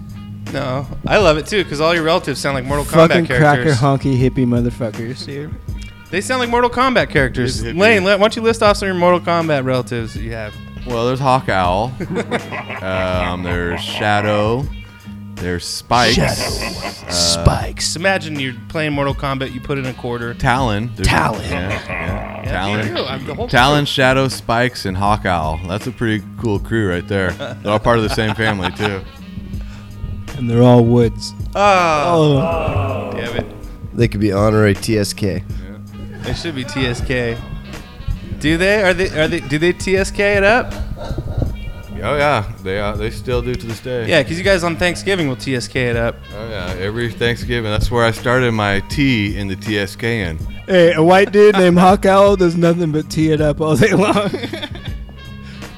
No, I love it too because all your relatives sound like Mortal Fucking Kombat cracker characters. honky hippie motherfuckers, dude. They sound like Mortal Kombat characters. Hippie. Lane, let- why don't you list off some of your Mortal Kombat relatives that you have? Well, there's Hawk Owl. um, there's Shadow. There's Spikes. Shadow. Uh, Spikes. Imagine you're playing Mortal Kombat. You put in a quarter. Talon. There's- Talon. Yeah, yeah. Yeah, Talon. you do. I'm the whole Talon, Shadow, Spikes, and Hawk Owl. That's a pretty cool crew right there. They're all part of the same family too. And they're all woods. Oh. Damn it. They could be honorary TSK. They should be TSK. Do they? Are they? Are they? Do they TSK it up? Oh yeah, they uh, they still do to this day. Yeah, because you guys on Thanksgiving will TSK it up. Oh yeah, every Thanksgiving. That's where I started my T in the TSK in. Hey, a white dude named Hawk Owl does nothing but tee it up all day long.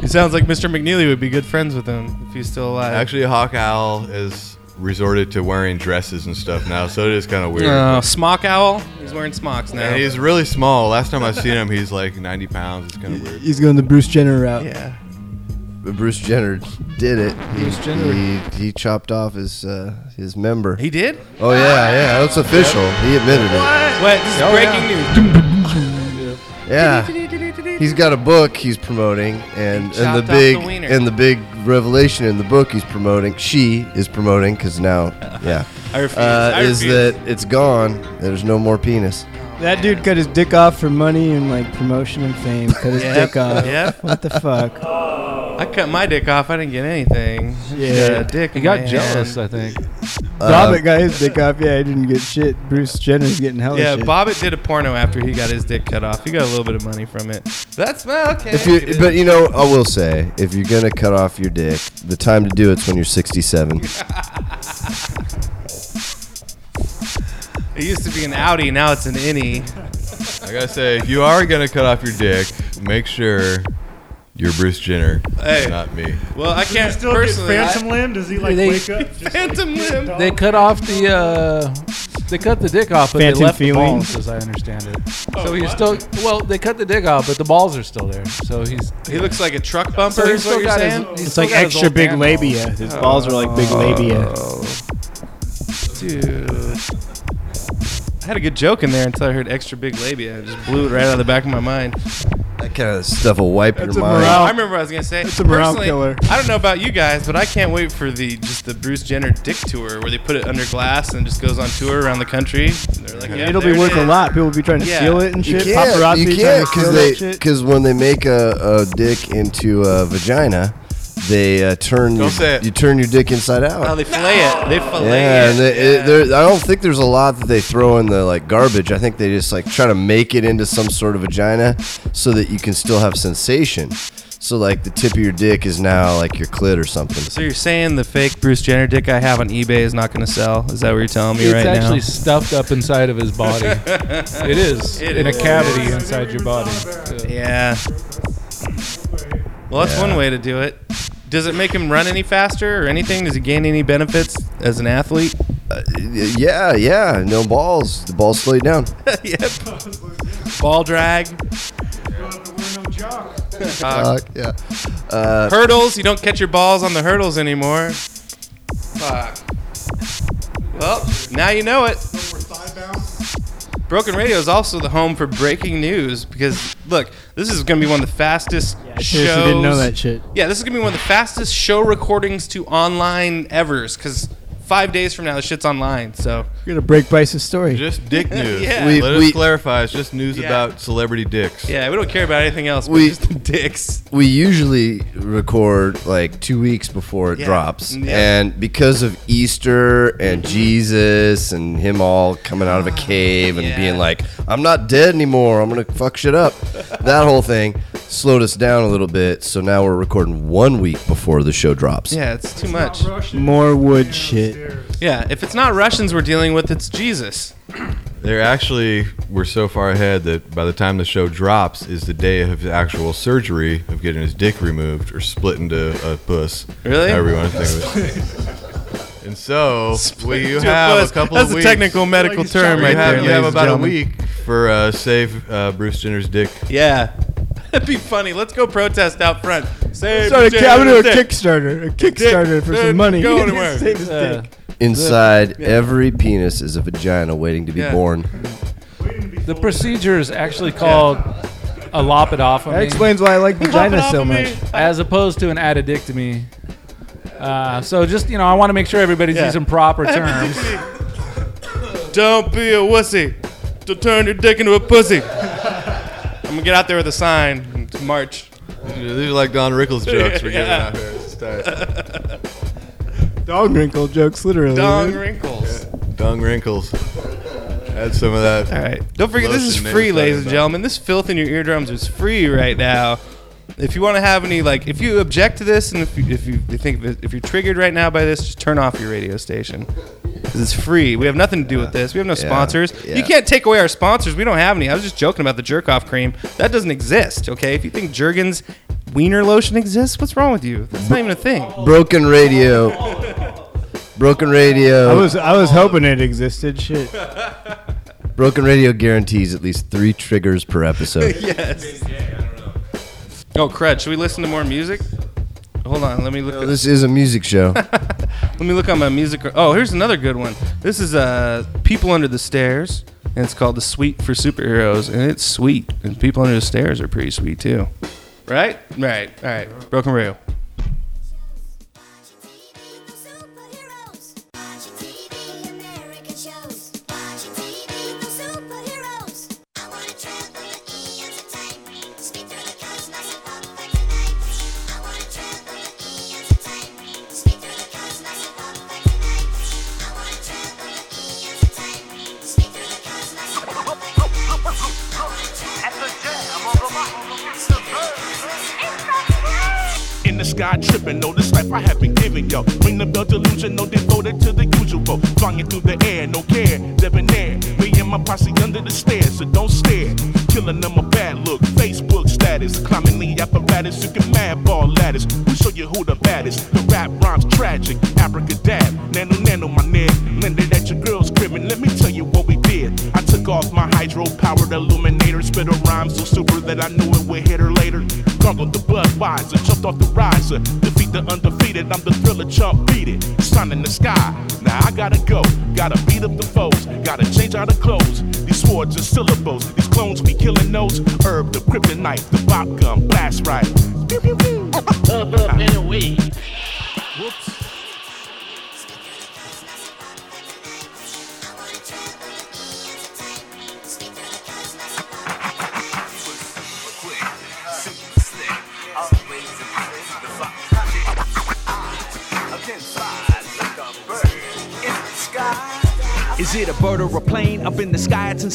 It sounds like Mr. McNeely would be good friends with him if he's still alive. Actually, Hawk Owl has resorted to wearing dresses and stuff now, so it is kind of weird. Uh, smock owl. He's wearing smocks now. And he's really small. Last time I've seen him, he's like 90 pounds. It's kind of weird. He's going the Bruce Jenner route. Yeah. But Bruce Jenner did it. He, Jenner. He, he chopped off his uh, his member. He did? Oh yeah, yeah. That's official. He admitted it. Wait, this is Oh, breaking news. Yeah. He's got a book he's promoting, and, and the the big wiener. and the big revelation in the book he's promoting. She is promoting because now, yeah, I refuse. Uh, I is that it's gone. There's no more penis. That dude cut his dick off for money and like promotion and fame. Cut his Yep, dick off. yep. What the fuck? I cut my dick off. I didn't get anything. Yeah. Got a dick. He in got my jealous, hand. I think. Uh, Bobbitt got his dick off. Yeah, he didn't get shit. Bruce Jenner's getting hella Yeah, shit. Bobbitt did a porno after he got his dick cut off. He got a little bit of money from it. That's well, okay. If you, but you know, I will say, if you're gonna cut off your dick, the time to do it's when you're 67. it used to be an Audi, now it's an innie. I gotta say, if you are gonna cut off your dick, make sure you're Bruce Jenner, Hey. not me. Well, I Does he can't still get personally. phantom I- limb? Does he like They- wake up? just Phantom like, limb. They cut off the uh, they cut the dick off, but Phantom they left feelings. the balls, as I understand it. Oh, so he's still well. They cut the dick off, but the balls are still there. So he's He looks like a truck bumper. So he's is what still you're got his- saying? he's It's still like got his extra old big man labia. balls. His balls are like big labia. Dude. I had a good joke in there until I heard extra big labia. I just blew it right out of the back of my mind. That kind of stuff will wipe That's your a mind. morale- I remember what I was gonna say. It's a morale Personally, killer. I don't know about you guys, but I can't wait for the just the Bruce Jenner Dick tour where they put it under glass and just goes on tour around the country. They're like, yeah, It'll there be it worth a is. lot. People will be trying to Yeah. steal it and You shit. can't, Paparazzi you trying can't, to steal because that they shit. because when they make a, a dick into a vagina, they uh, turn Don't your, say it. you turn your dick inside out. Oh, they fillet it. They fillet yeah, it. and they, it- there- I don't think there's a lot that they throw in the like garbage. I think they just like try to make it into some sort of vagina so that you can still have sensation. So like the tip of your dick is now like your clit or something. So you're saying the fake Bruce Jenner dick I have on eBay is not going to sell? Is that what you're telling me right? It's right actually now? stuffed up inside of his body. it is It in is. a cavity inside your body. Yeah. Well, that's one way to do it. Does it make him run any faster or anything? Does he gain any benefits as an athlete? Uh, yeah, yeah, no balls. The balls slow you down. yep. Ball drag. Uh, Fuck, yeah. Uh, hurdles. You don't catch your balls on the hurdles anymore. Fuck. Well, now you know it. Broken Radio is also the home for breaking news because look, this is going to be one of the fastest shows. seriously didn't know that shit. Yeah, this is going to be one of the fastest show recordings to online ever's because five days from now the shit's online. So You're gonna break Bryce's story. Just dick news. Yeah. Let We- us clarify. It's just news Yeah. about celebrity dicks. yeah, we don't care about anything else. But We- just dicks. we usually record like two weeks before it Yeah. drops, Yeah. and because of Easter and Jesus and him all coming out of a cave and being like, "I'm not dead anymore. I'm gonna fuck shit up," that whole thing slowed us down a little bit. So now we're recording one week before the show drops. Yeah, it's too much. More wood shit. Yeah, if it's not Russians we're dealing with, it's Jesus. They're actually we're so far ahead that by the time the show drops is the day of his actual surgery of getting his dick removed or split into a puss. Really? However you want to think of it. And so we you into a have a couple That's of a weeks. technical medical term you right have, there, You have ladies and about a week for uh, save uh, Bruce Jenner's dick. Yeah. That'd be funny. Let's go protest out front. Save Start a, the ki- I'm gonna do a dick. Kickstarter. A Dick Kickstarter for didn't some money. Go anywhere. Save his Uh, dick. Inside Yeah. every penis is a vagina waiting to be Yeah. born. The procedure is actually called a lopidotomy. That explains why I like vagina so much. As opposed to an addictomy. Uh, so just you know, I want to make sure everybody's Yeah. using proper terms. Don't be a wussy. Don't turn your dick into a pussy. I'm gonna get out there with a sign and march. These are like Don Rickles jokes we're giving Yeah. out here. It's tight. Dog wrinkle jokes, literally. Dong dude. wrinkles. Dung wrinkles. Add some of that. All right. Don't forget, this is lotion they free, ladies and about. gentlemen. This filth in your eardrums is free right now. If you want to have any, like, if you object to this, and if you, if you think if you're triggered right now by this, just turn off your radio station. 'Cause it's free. We have nothing to do with this. We have no Yeah. sponsors. Yeah. You can't take away our sponsors. We don't have any. I was just joking about the jerk off cream. That doesn't exist. Okay. If you think Jergens wiener lotion exists, what's wrong with you? That's not even a thing. Broken radio. Broken radio. I was I was hoping it existed. Shit. Broken radio guarantees at least three triggers per episode. yes. Oh, crud. Should we listen to more music? Hold on. Let me look. at this is a music show. Let me look on my music. Oh, here's another good one. This is uh, People Under the Stairs, and it's called The Suite for Superheroes, and it's sweet. And People Under the Stairs are pretty sweet too. Right? Right. All right. Broken Radio. Sky no, this life I have been giving, yo. Ring the bell delusion, no devoted to the usual. Flying through the air, no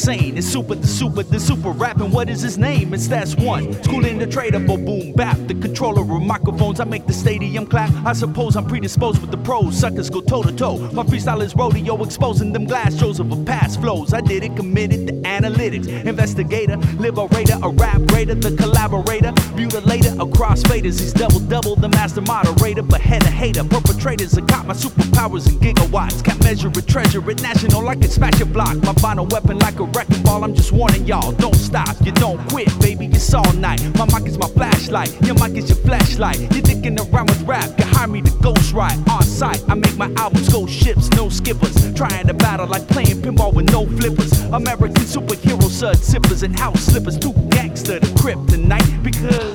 insane. It's super, the super, the super rapping. What is his name? It's that's one. Schooling the trader, boom, boom, bap. The controller of microphones. I make the stadium clap. I suppose I'm predisposed with the pros. Suckers go toe to toe. My freestyle is rodeo, exposing them glass shows of a past flows. I did it, committed to analytics. Investigator, liberator, a rap raider, the collaborator, mutilator, across faders. He's double double, the master moderator, but head a hater. Perpetrators, my superpowers in gigawatts. Can't measure it, treasure it, national like smash your block. My final weapon like a wrecking ball. I'm just warning y'all, don't stop, you don't quit, baby. It's all night. My mic is my flashlight, your mic is your flashlight. You're dicking around with rap, you hire me to ghost ride on site. I make my albums go ships, no skippers. Trying to battle like playing pinball with no flippers. American superhero sud sippers and house slippers. Too gangster to kryptonite because.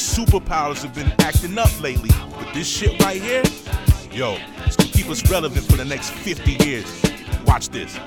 Your superpowers have been acting up lately, but this shit right here, yo, it's gonna keep us relevant for the next 50 years. Watch this.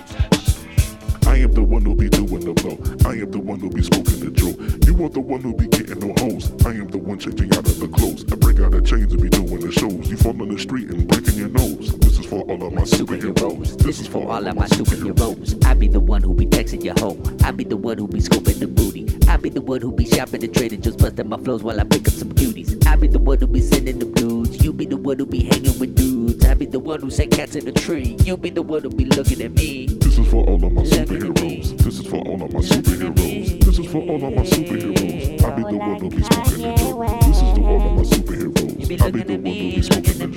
I am the one who be doing the blow. I am the one who be smoking the joe. You are the one who be getting no hoes. I am the one changing out of the clothes. I break out the chains and be doing the shows. You fall on the street and breaking your nose. This is for all of my superheroes. This is for all of my superheroes. I be the one who be texting your hoe. I be the one who be scooping the booty. I be the one who be shopping the trade and just busting my flows while I pick up some cuties. I be the one who be sending the dudes. You be the one who be hanging with dudes. I be the one who say cats in the tree. You be the one who be looking at me. This is for all of my superheroes. This is for all of my superheroes. This is for all of my superheroes. I be the one who be smoking the joe. This is to all of my superheroes. I be the one who be smoking the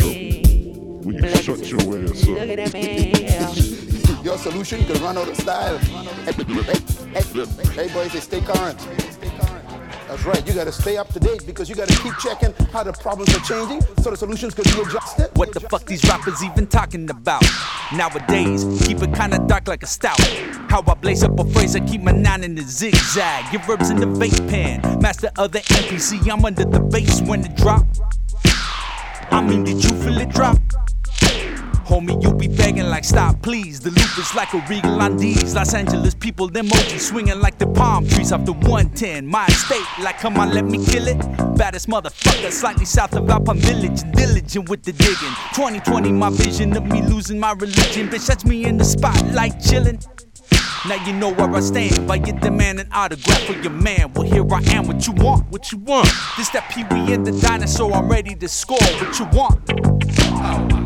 joe. Will you shut your ass up? Your solution could run out of style. Hey, hey, hey boys, they stay current. That's right. You got to stay up to date because you got to keep checking how the problems are changing so the solutions could be adjusted. What the fuck these rappers even talking about? Nowadays, keep it kinda dark like a stout. How I blaze up a phrase, I keep my nine in the zigzag. Give verbs in the vape pen. Master of the MPC, I'm under the bass when it drop. I mean, did you feel it drop? Homie, you be begging like stop, please. The loop is like a regal on these. Los Angeles people, them emojis swinging like the palm trees off the 110. My estate, like come on, let me kill it. Baddest motherfucker, slightly south of Alpine Village, diligent with the digging. 2020, my vision of me losing my religion. Bitch, that's me in the spotlight chilling. Now you know where I stand. By your demand an autograph for your man. Well, here I am. What you want? What you want? This that Pee Wee and the dinosaur. I'm ready to score. What you want? Oh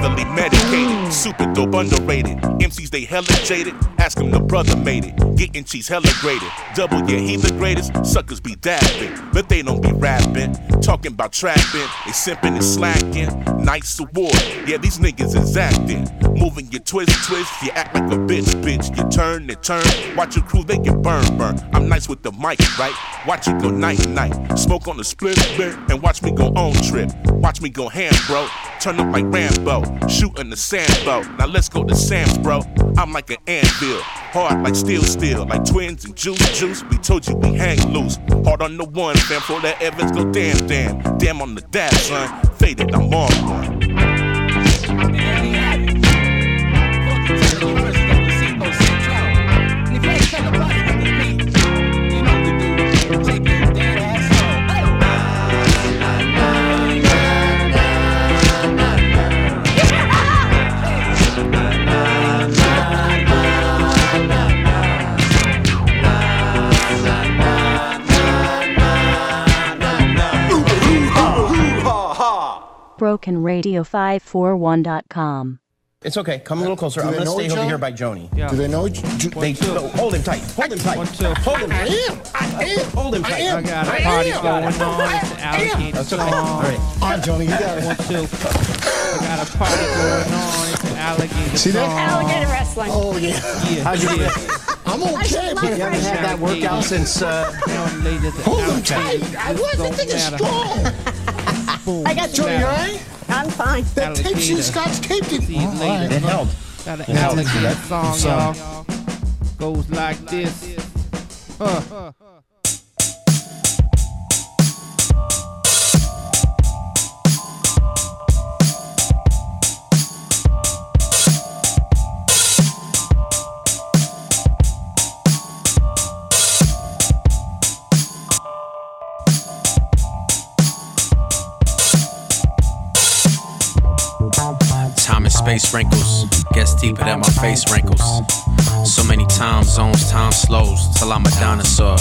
Heavily medicated, super dope, underrated. MCs they hella jaded. Ask him the brother made it. Getting cheese hella graded. Double, yeah, he the greatest. Suckers be dabbing, but they don't be rapping. Talking about trapping, they simping and slacking. Nice award, yeah, these niggas is acting. Moving your twist, twist. You act like a bitch, bitch. You turn and turn. Watch your crew, they get burn, burn. I'm nice with the mic, right? Watch it go night, night. Smoke on the split, split, and watch me go on trip. Watch me go ham, bro. Turn up like Rambo, shooting the sand bow. Now let's go to Sam's, bro. I'm like an anvil, hard like steel, steel, like twins and juice, juice. We told you we hang loose, hard on the one, fam. For that Evans go damn, damn, damn on the dash, son. Faded, I'm on one. BrokenRadio541.com. It's okay. Come a little closer. Do I'm they gonna know stay each over other? here by Joni. Do they know each They no, hold him tight. Hold him tight. Hold him I tight. am. I am. Hold him I tight. am. I got a I party am. going on. I It's the alligator am. That's okay. All right. All right, Johnny, you got it. One, two. I got a party going on. It's an alligator See that? song. Alligator wrestling. Oh, yeah. Yeah. How'd you yeah. feel? I'm okay, but You haven't had that workout since. Uh, Hold him tight. I was. That thing is strong. I got Johnny, you. all right? I'm fine. That tape she's Scott's taped it. See you later. It held. Got an It alligator That song, song. y'all. Goes like this. Huh. Space wrinkles, gets deeper than my face wrinkles. So many time zones, time slows till I'm a dinosaur.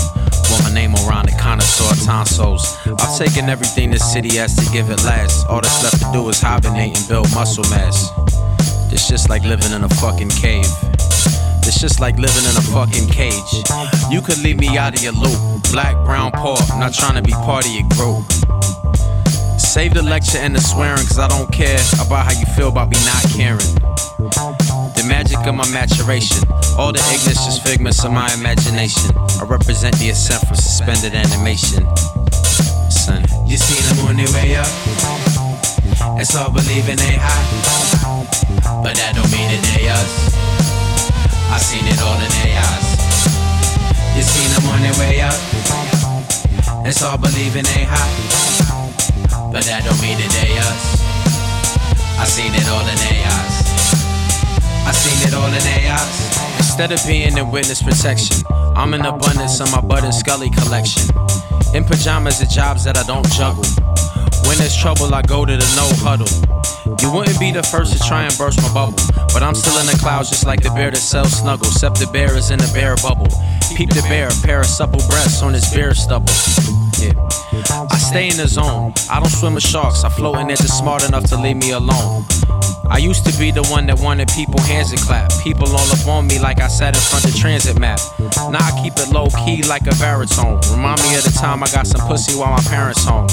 Want my name around the connoisseur tonsils. I've taken everything this city has to give it last. All that's left to do is hibernate and build muscle mass. It's just like living in a fucking cave. It's just like living in a fucking cage. You could leave me out of your loop. Black, brown, poor, not trying to be part of your group. Save the lecture and the swearing, cause I don't care about how you feel about me not caring. The magic of my maturation, all the ignorance figments of my imagination. I represent the ascent from suspended animation. Son, you see them on way up. It's all believing they high, but that don't mean that they us. I seen it all in their eyes. You seen them on their way up. It's all believing they high. But that don't mean that they us. I seen it all in their. I seen it all in their. Instead of being in witness protection, I'm in abundance of my Bud and Scully collection. In pajamas at jobs that I don't juggle. When there's trouble, I go to the no huddle. You wouldn't be the first to try and burst my bubble. But I'm still in the clouds just like the bear that sells snuggle. Except the bear is in the bear bubble. Peep the bear, a pair of supple breasts on his bear stubble. Yeah. I stay in the zone. I don't swim with sharks. I float in there just smart enough to leave me alone. I used to be the one that wanted people hands to clap. People all up on me like I sat in front of transit map. Now I keep it low key like a baritone. Remind me of the time I got some pussy while my parents home.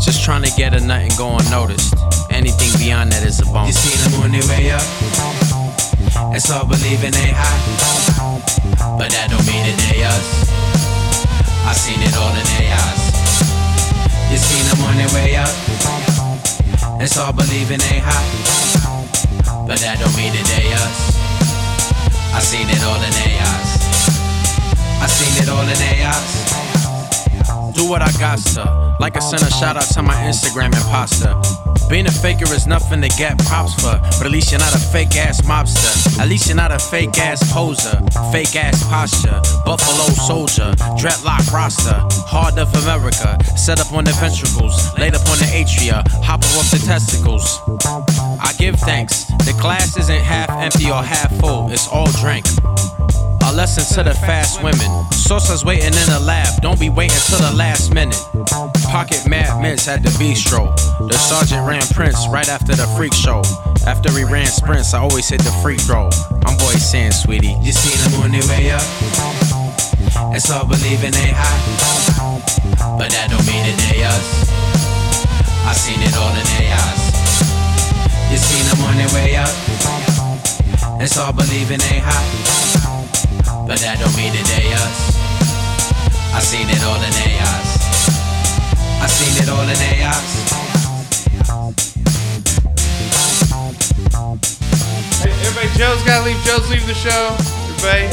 Just trying to get a nut and go unnoticed. Anything beyond that is a bone. You see them on way up. It's all believing they high. But that don't mean that they us. I seen it all in their eyes. You seen them on way up. It's all believing they high. But that don't mean that they us. I seen it all in their eyes. I seen it all in their eyes. Do what I got to. Like I sent a shout out to my Instagram imposter. Being a faker is nothing to get props for. But at least you're not a fake ass mobster. At least you're not a fake ass poser. Fake ass posture. Buffalo soldier. Dreadlock roster. heart of America. Set up on the ventricles. Laid up on the atria. Hop off the testicles. I give thanks. The glass isn't half empty or half full. It's all drink. Lesson to the fast women. Saucer's waiting in the lab. Don't be waiting till the last minute. Pocket mad mints at the bistro. The sergeant ran Prince right after the freak show. After he ran sprints, I always hit the free throw. I'm boy saying, sweetie, you seen them on their way up. It's all believing they high. But that don't mean that they us. I seen it all in their eyes. You seen them on their way up. It's all believing they high. But that don't mean that they us. I seen it all in their eyes. I seen it all in their eyes. Hey, everybody, Joe's gotta leave. Joe's leaving the show. Everybody,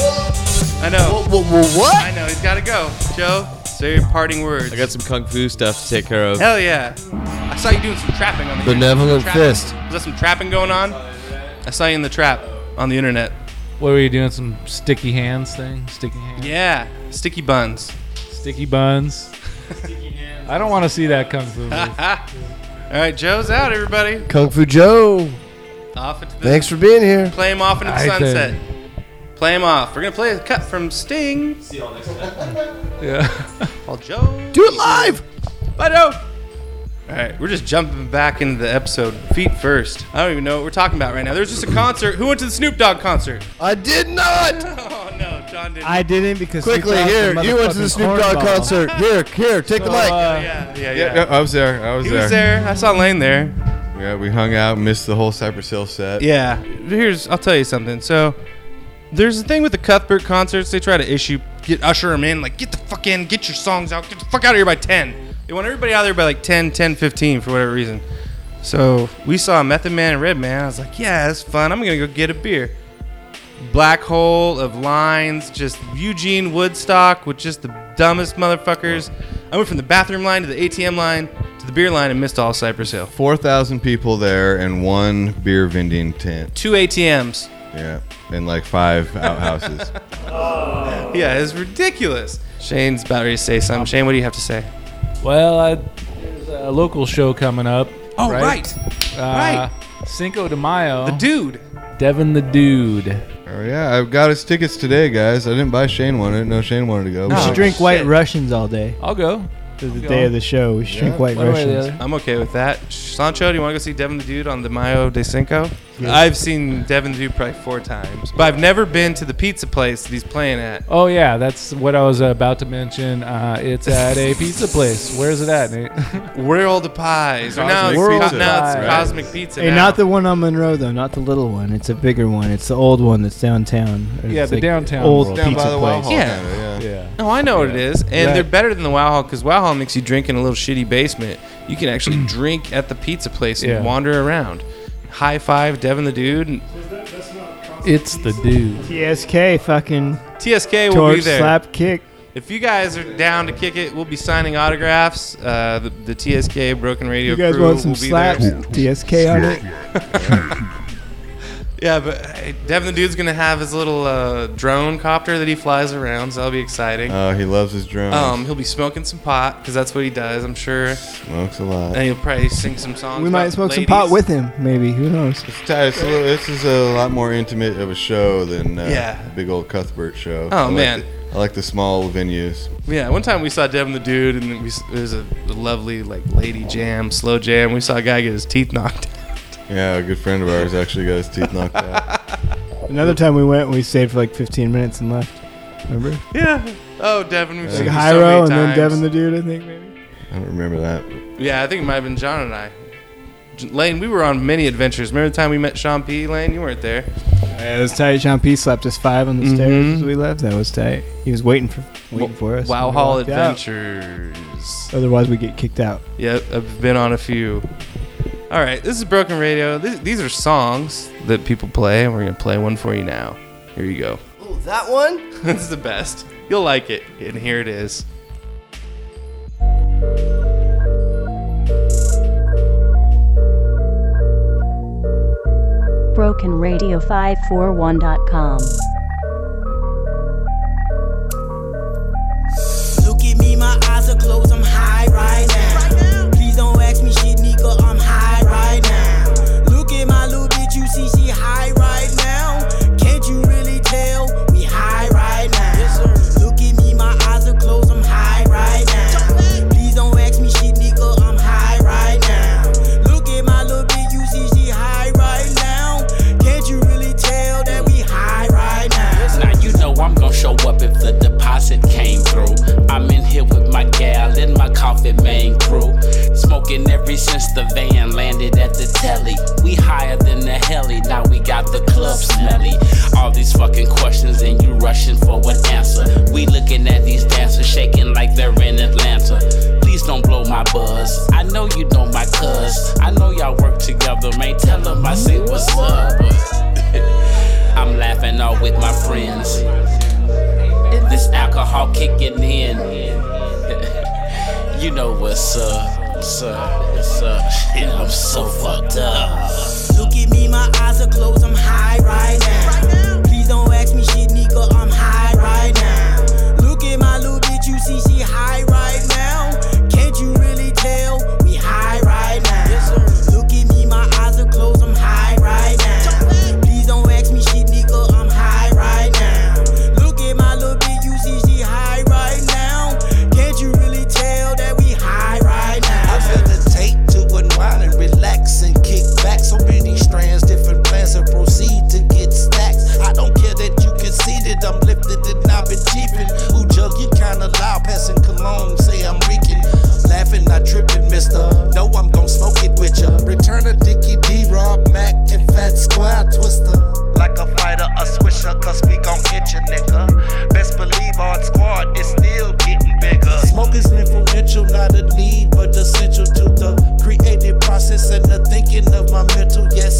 I know. what? I know. He's gotta go. Joe, say your parting words. I got some kung fu stuff to take care of. Hell yeah! I saw you doing some trapping on the internet. Benevolent trapping? fist. Was that some trapping going on? I saw you in the trap on the internet. What were you doing? Some sticky hands thing? Sticky hands? Yeah, sticky buns. Sticky buns. Sticky hands. I don't want to see that kung fu. All right, Joe's out. Everybody, Kung Fu Joe. off into the. Thanks for being here. Play him off into the I think- sunset. Play him off. We're gonna play a cut from Sting. See y'all next time. Yeah. Paul Joe. Do it live. Bye, Joe. All All right, we're just jumping back into the episode feet first. I don't even know what we're talking about right now. There's just a concert. Who went to the Snoop Dogg concert? I did not. oh no, John didn't. I didn't because Quickly, Snoop Dogg's here, a you went to the motherfucking Snoop Dogg cornball. concert. Here, here, take the So, mic. uh, yeah, yeah, Yeah, yeah. I was there. I was there. He there. was there. I saw Lane there. Yeah, we hung out, missed the whole Cypress Hill set. Yeah. Here's I'll tell you something. So there's a thing with the Cuthbert concerts. They try to issue get usher them in like get the fuck in, get your songs out, get the fuck out of here by 10. They want everybody out there by like 10, 10, 15 for whatever reason. So we saw Method Man and Red Man. I was like, yeah, that's fun. I'm gonna go get a beer. Black hole of lines, just Eugene Woodstock with just the dumbest motherfuckers. I went from the bathroom line to the ATM line to the beer line and missed all Cypress Hill. 4,000 people there and one beer vending tent. Two ATMs. Yeah, and like five outhouses. Yeah, it's ridiculous. Shane's about ready to say something. Shane, what do you have to say? Well, I, there's a local show coming up. Oh, right. Uh, Right. Cinco de Mayo. The dude. Devin the dude. Oh yeah, I've got his tickets today, guys. I didn't buy Shane one. I didn't know Shane wanted to go. We should drink White Russians all day. I'll go. To the day of the show, we should drink White One way or the Russians. other. I'm okay with that. Sancho, do you want to go see Devin the Dude on the Mayo de Cinco? Yeah. I've seen Devin the Dude probably four times, but I've never been to the pizza place that he's playing at. Oh yeah, that's what I was about to mention. Uh, it's at a pizza place. Where's it at, Nate? World of Pies. Or now it's, Cosmic co- Pizza. now it's Right. Cosmic Pizza. Hey, now. not the one on Monroe though, not the little one. It's a bigger one. It's the old one that's downtown. It's Yeah, the like downtown old one. pizza Down by the Wow place. Hall Yeah. kinda, yeah. yeah. Oh, I know what it is, and Right. they're better than the Wow Hall because Wow Hall makes you drink in a little shitty basement. You can actually drink at the pizza place and Yeah. wander around. High five, Devin the Dude. And It's the dude. TSK fucking TSK will torch be there. slap kick. If you guys are down to kick it, we'll be signing autographs. Uh, the, the TSK Broken Radio You guys crew want some will be slaps? there. TSK on it. Yeah, but hey, Devin the Dude's gonna have his little uh, drone copter that he flies around, so that'll be exciting. Oh, he loves his drone. um, he'll be smoking some pot because that's what he does, I'm sure. Smokes a lot. And he'll probably sing some songs. We might about smoke some pot with him, maybe. Who knows? It's ti- it's a little- this is a lot more intimate of a show than uh, Yeah. the big old Cuthbert show. Oh, I like man. the- I like the small venues. Yeah, one time we saw Devin the Dude, and we, it was a, a lovely like lady jam, slow jam. We saw a guy get his teeth knocked. Yeah, a good friend of ours actually got his teeth knocked out. Another time we went, we stayed for like 15 minutes and left. Remember? Yeah. Oh, Devin. We've Like seen you so many and then times. Devin the dude, I think maybe. I don't remember that. Yeah, I think it might have been John and I. J- Lane, we were on many adventures. Remember the time we met Sean P. Lane? You weren't there. Yeah, it was tight. Sean P slapped us five on the Mhm. stairs as we left. That was tight. He was waiting for waiting for us. Wow we Hall walked out. Adventures. Otherwise, we get kicked out. Yep, I've been on a few. All right, this is Broken Radio. These are songs that people play, and we're gonna play one for you now. Here you go. Oh, that one? this is the best. You'll like it, and here it is. Broken Radio 541.com. Smoking ever since the van landed at the telly. We higher than the heli, now we got the club smelly. All these fucking questions and you rushing for an answer. We looking at these dancers shaking like they're in Atlanta. Please don't blow my buzz. I know you know my cuz. I know y'all work together, man. Tell them I say what's up. I'm laughing all with my friends. This alcohol kicking in. you know what's up. What's up? What's up? I'm so fucked up. Look at me, my eyes are closed, I'm high right now. Please don't ask me shit, nigga, I'm high right now. Look at my little bitch, you see she high right and still getting bigger. Smoke is influential, not a need, but essential to the creative process and the thinking of my mental. Yes,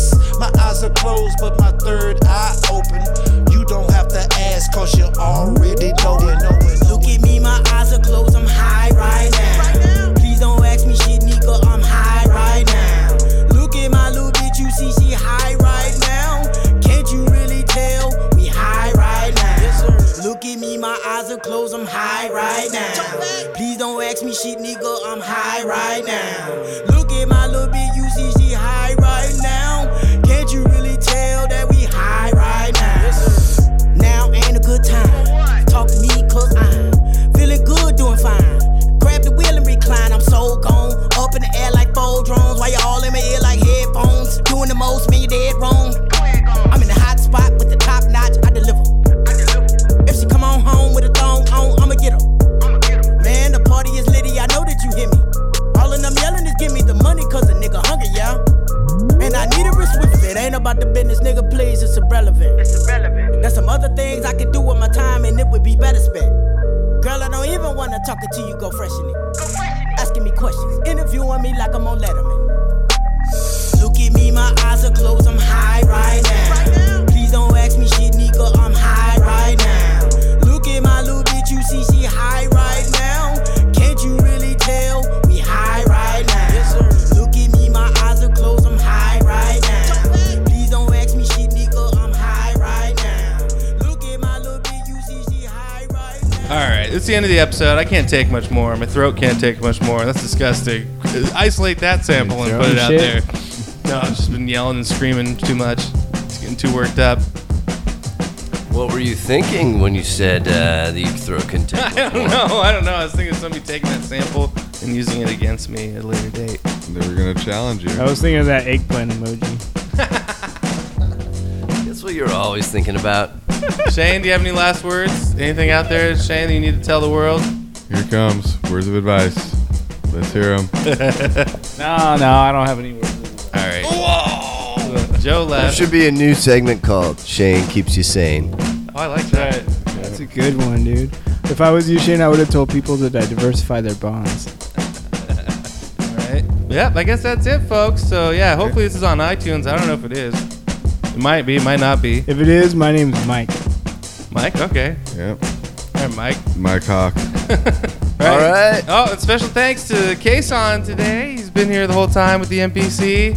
can't take much more. My throat can't take much more. That's disgusting. Isolate that sample and put it out Shit. there. No, I've just been yelling and screaming too much. It's getting too worked up. What were you thinking when you said uh, that your throat can take? I don't know. I don't know. I was thinking somebody taking that sample and using it against me at a later date. They were gonna challenge you. I was thinking of that eggplant emoji. That's what you're always thinking about. Shane, do you have any last words? Anything out there, Shane, that you need to tell the world? Here comes words of advice. Let's hear them. No, no, I don't have any words. All right. Joe There left. should be a new segment called Shane Keeps You Sane. Oh, I like that. That's a good one, dude. If I was you, Shane, I would have told people to diversify their bonds. All right. Yep, I guess that's it, folks. So, yeah, hopefully this is on iTunes. I don't know if it is. It might be, it might not be. If it is, my name's Mike. Mike, okay. Yep. All right, Mike. Mike Hawk. All right. Oh, and special thanks to Kason today. He's been here the whole time with the MPC.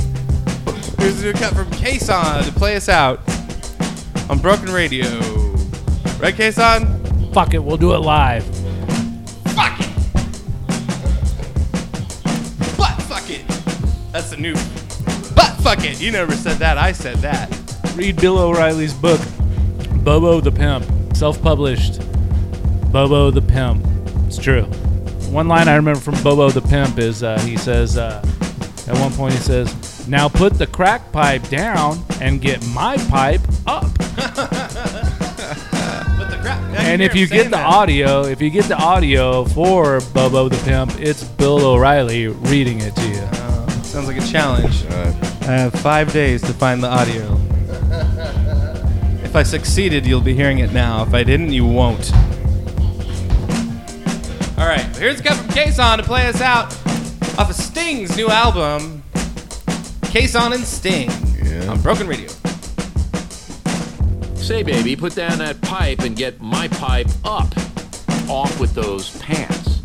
Here's a new cut from Kason to play us out on Broken Radio. Right, Kason? Fuck it, we'll do it live. Fuck it. But fuck it. That's the new. But fuck it. You never said that. I said that. Read Bill O'Reilly's book, Bobo the Pimp, self published. Bobo the Pimp. It's true. One line I remember from Bobo the Pimp is uh, he says, uh, at one point, he says, Now put the crack pipe down and get my pipe up. But the crap. And if you him saying get the that. audio, if you get the audio for Bobo the Pimp, it's Bill O'Reilly reading it to you. Uh, sounds like a challenge. I have five days to find the audio. If I succeeded, you'll be hearing it now. If I didn't, you won't. All right, here's a cut from Kason to play us out off of Sting's new album, Kason and Sting, on Broken Radio. Say, baby, put down that pipe and get my pipe up. Off with those pants.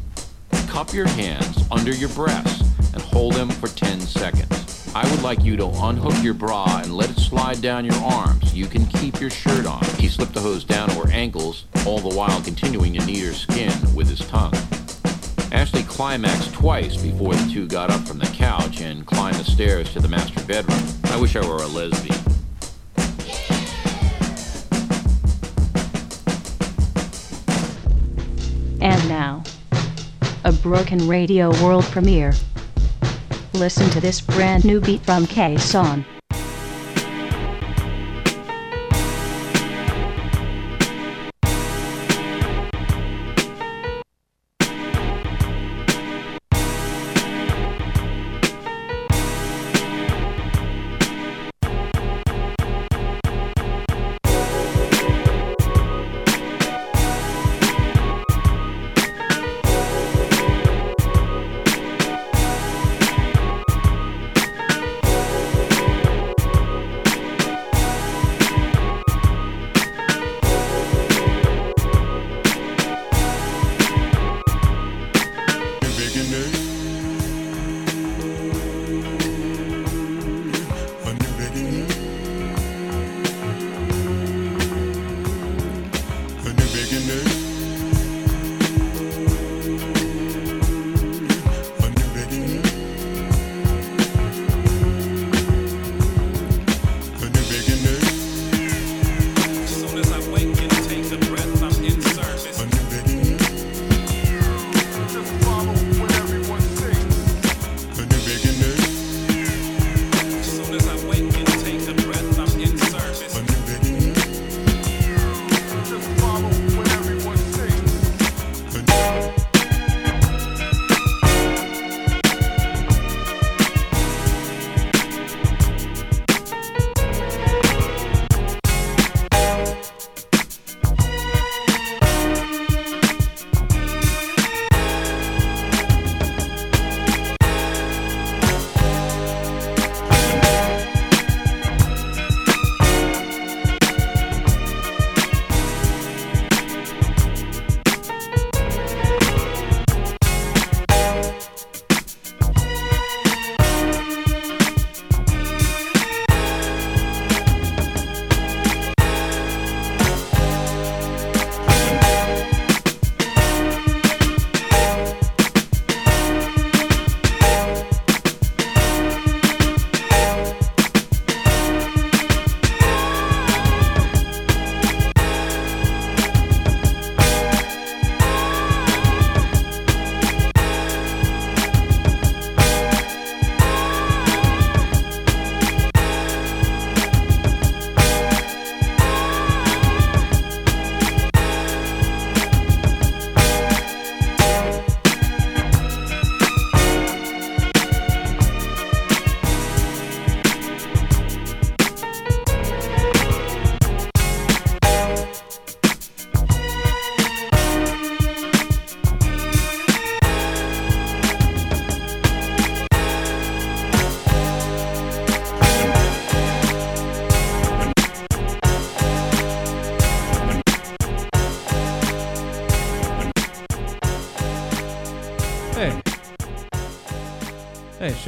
Cup your hands under your breasts and hold them for 10 seconds. I would like you to unhook your bra and let it slide down your arms. You can keep your shirt on. He slipped the hose down to her ankles, all the while continuing to knead her skin with his tongue. Ashley climaxed twice before the two got up from the couch and climbed the stairs to the master bedroom. I wish I were a lesbian. And now, a Broken Radio world premiere. Listen to this brand new beat from K-Son.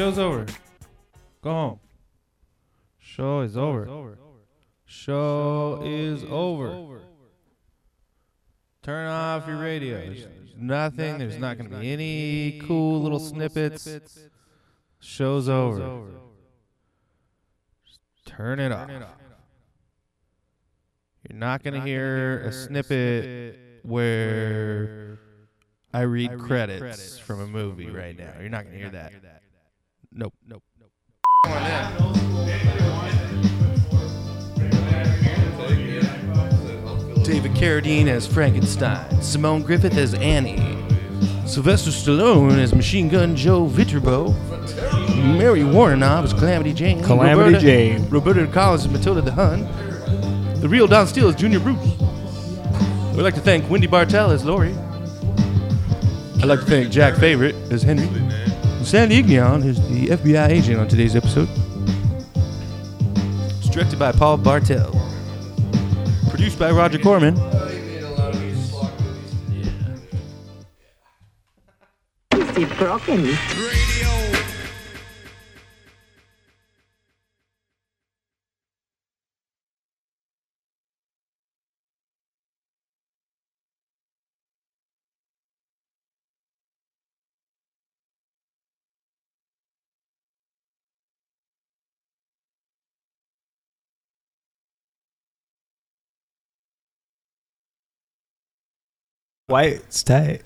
Show's over. Go home. Show is over. Show is over. Turn off your radio. There's nothing. There's not going to be any cool little snippets. Show's over. Just turn it off. You're not going to hear a snippet where I read credits from a movie right now. You're not going to hear that. Nope. Nope. Nope. David Carradine as Frankenstein, Simone Griffeth as Annie, Sylvester Stallone as Machine Gun Joe Viterbo, Mary Woronov as Calamity Jane, Calamity Roberta, Jane. Roberta Collins as Matilda the Hun, the real Don Steele as Junior Bruce. We'd like to thank Wendy Bartell as Lori. I'd like to thank Jack Favorite as Henry. And Sandy Ignion is the FBI agent on today's episode. It's directed by Paul Bartel. Produced by Roger Corman. Is it broken? White, it's tight.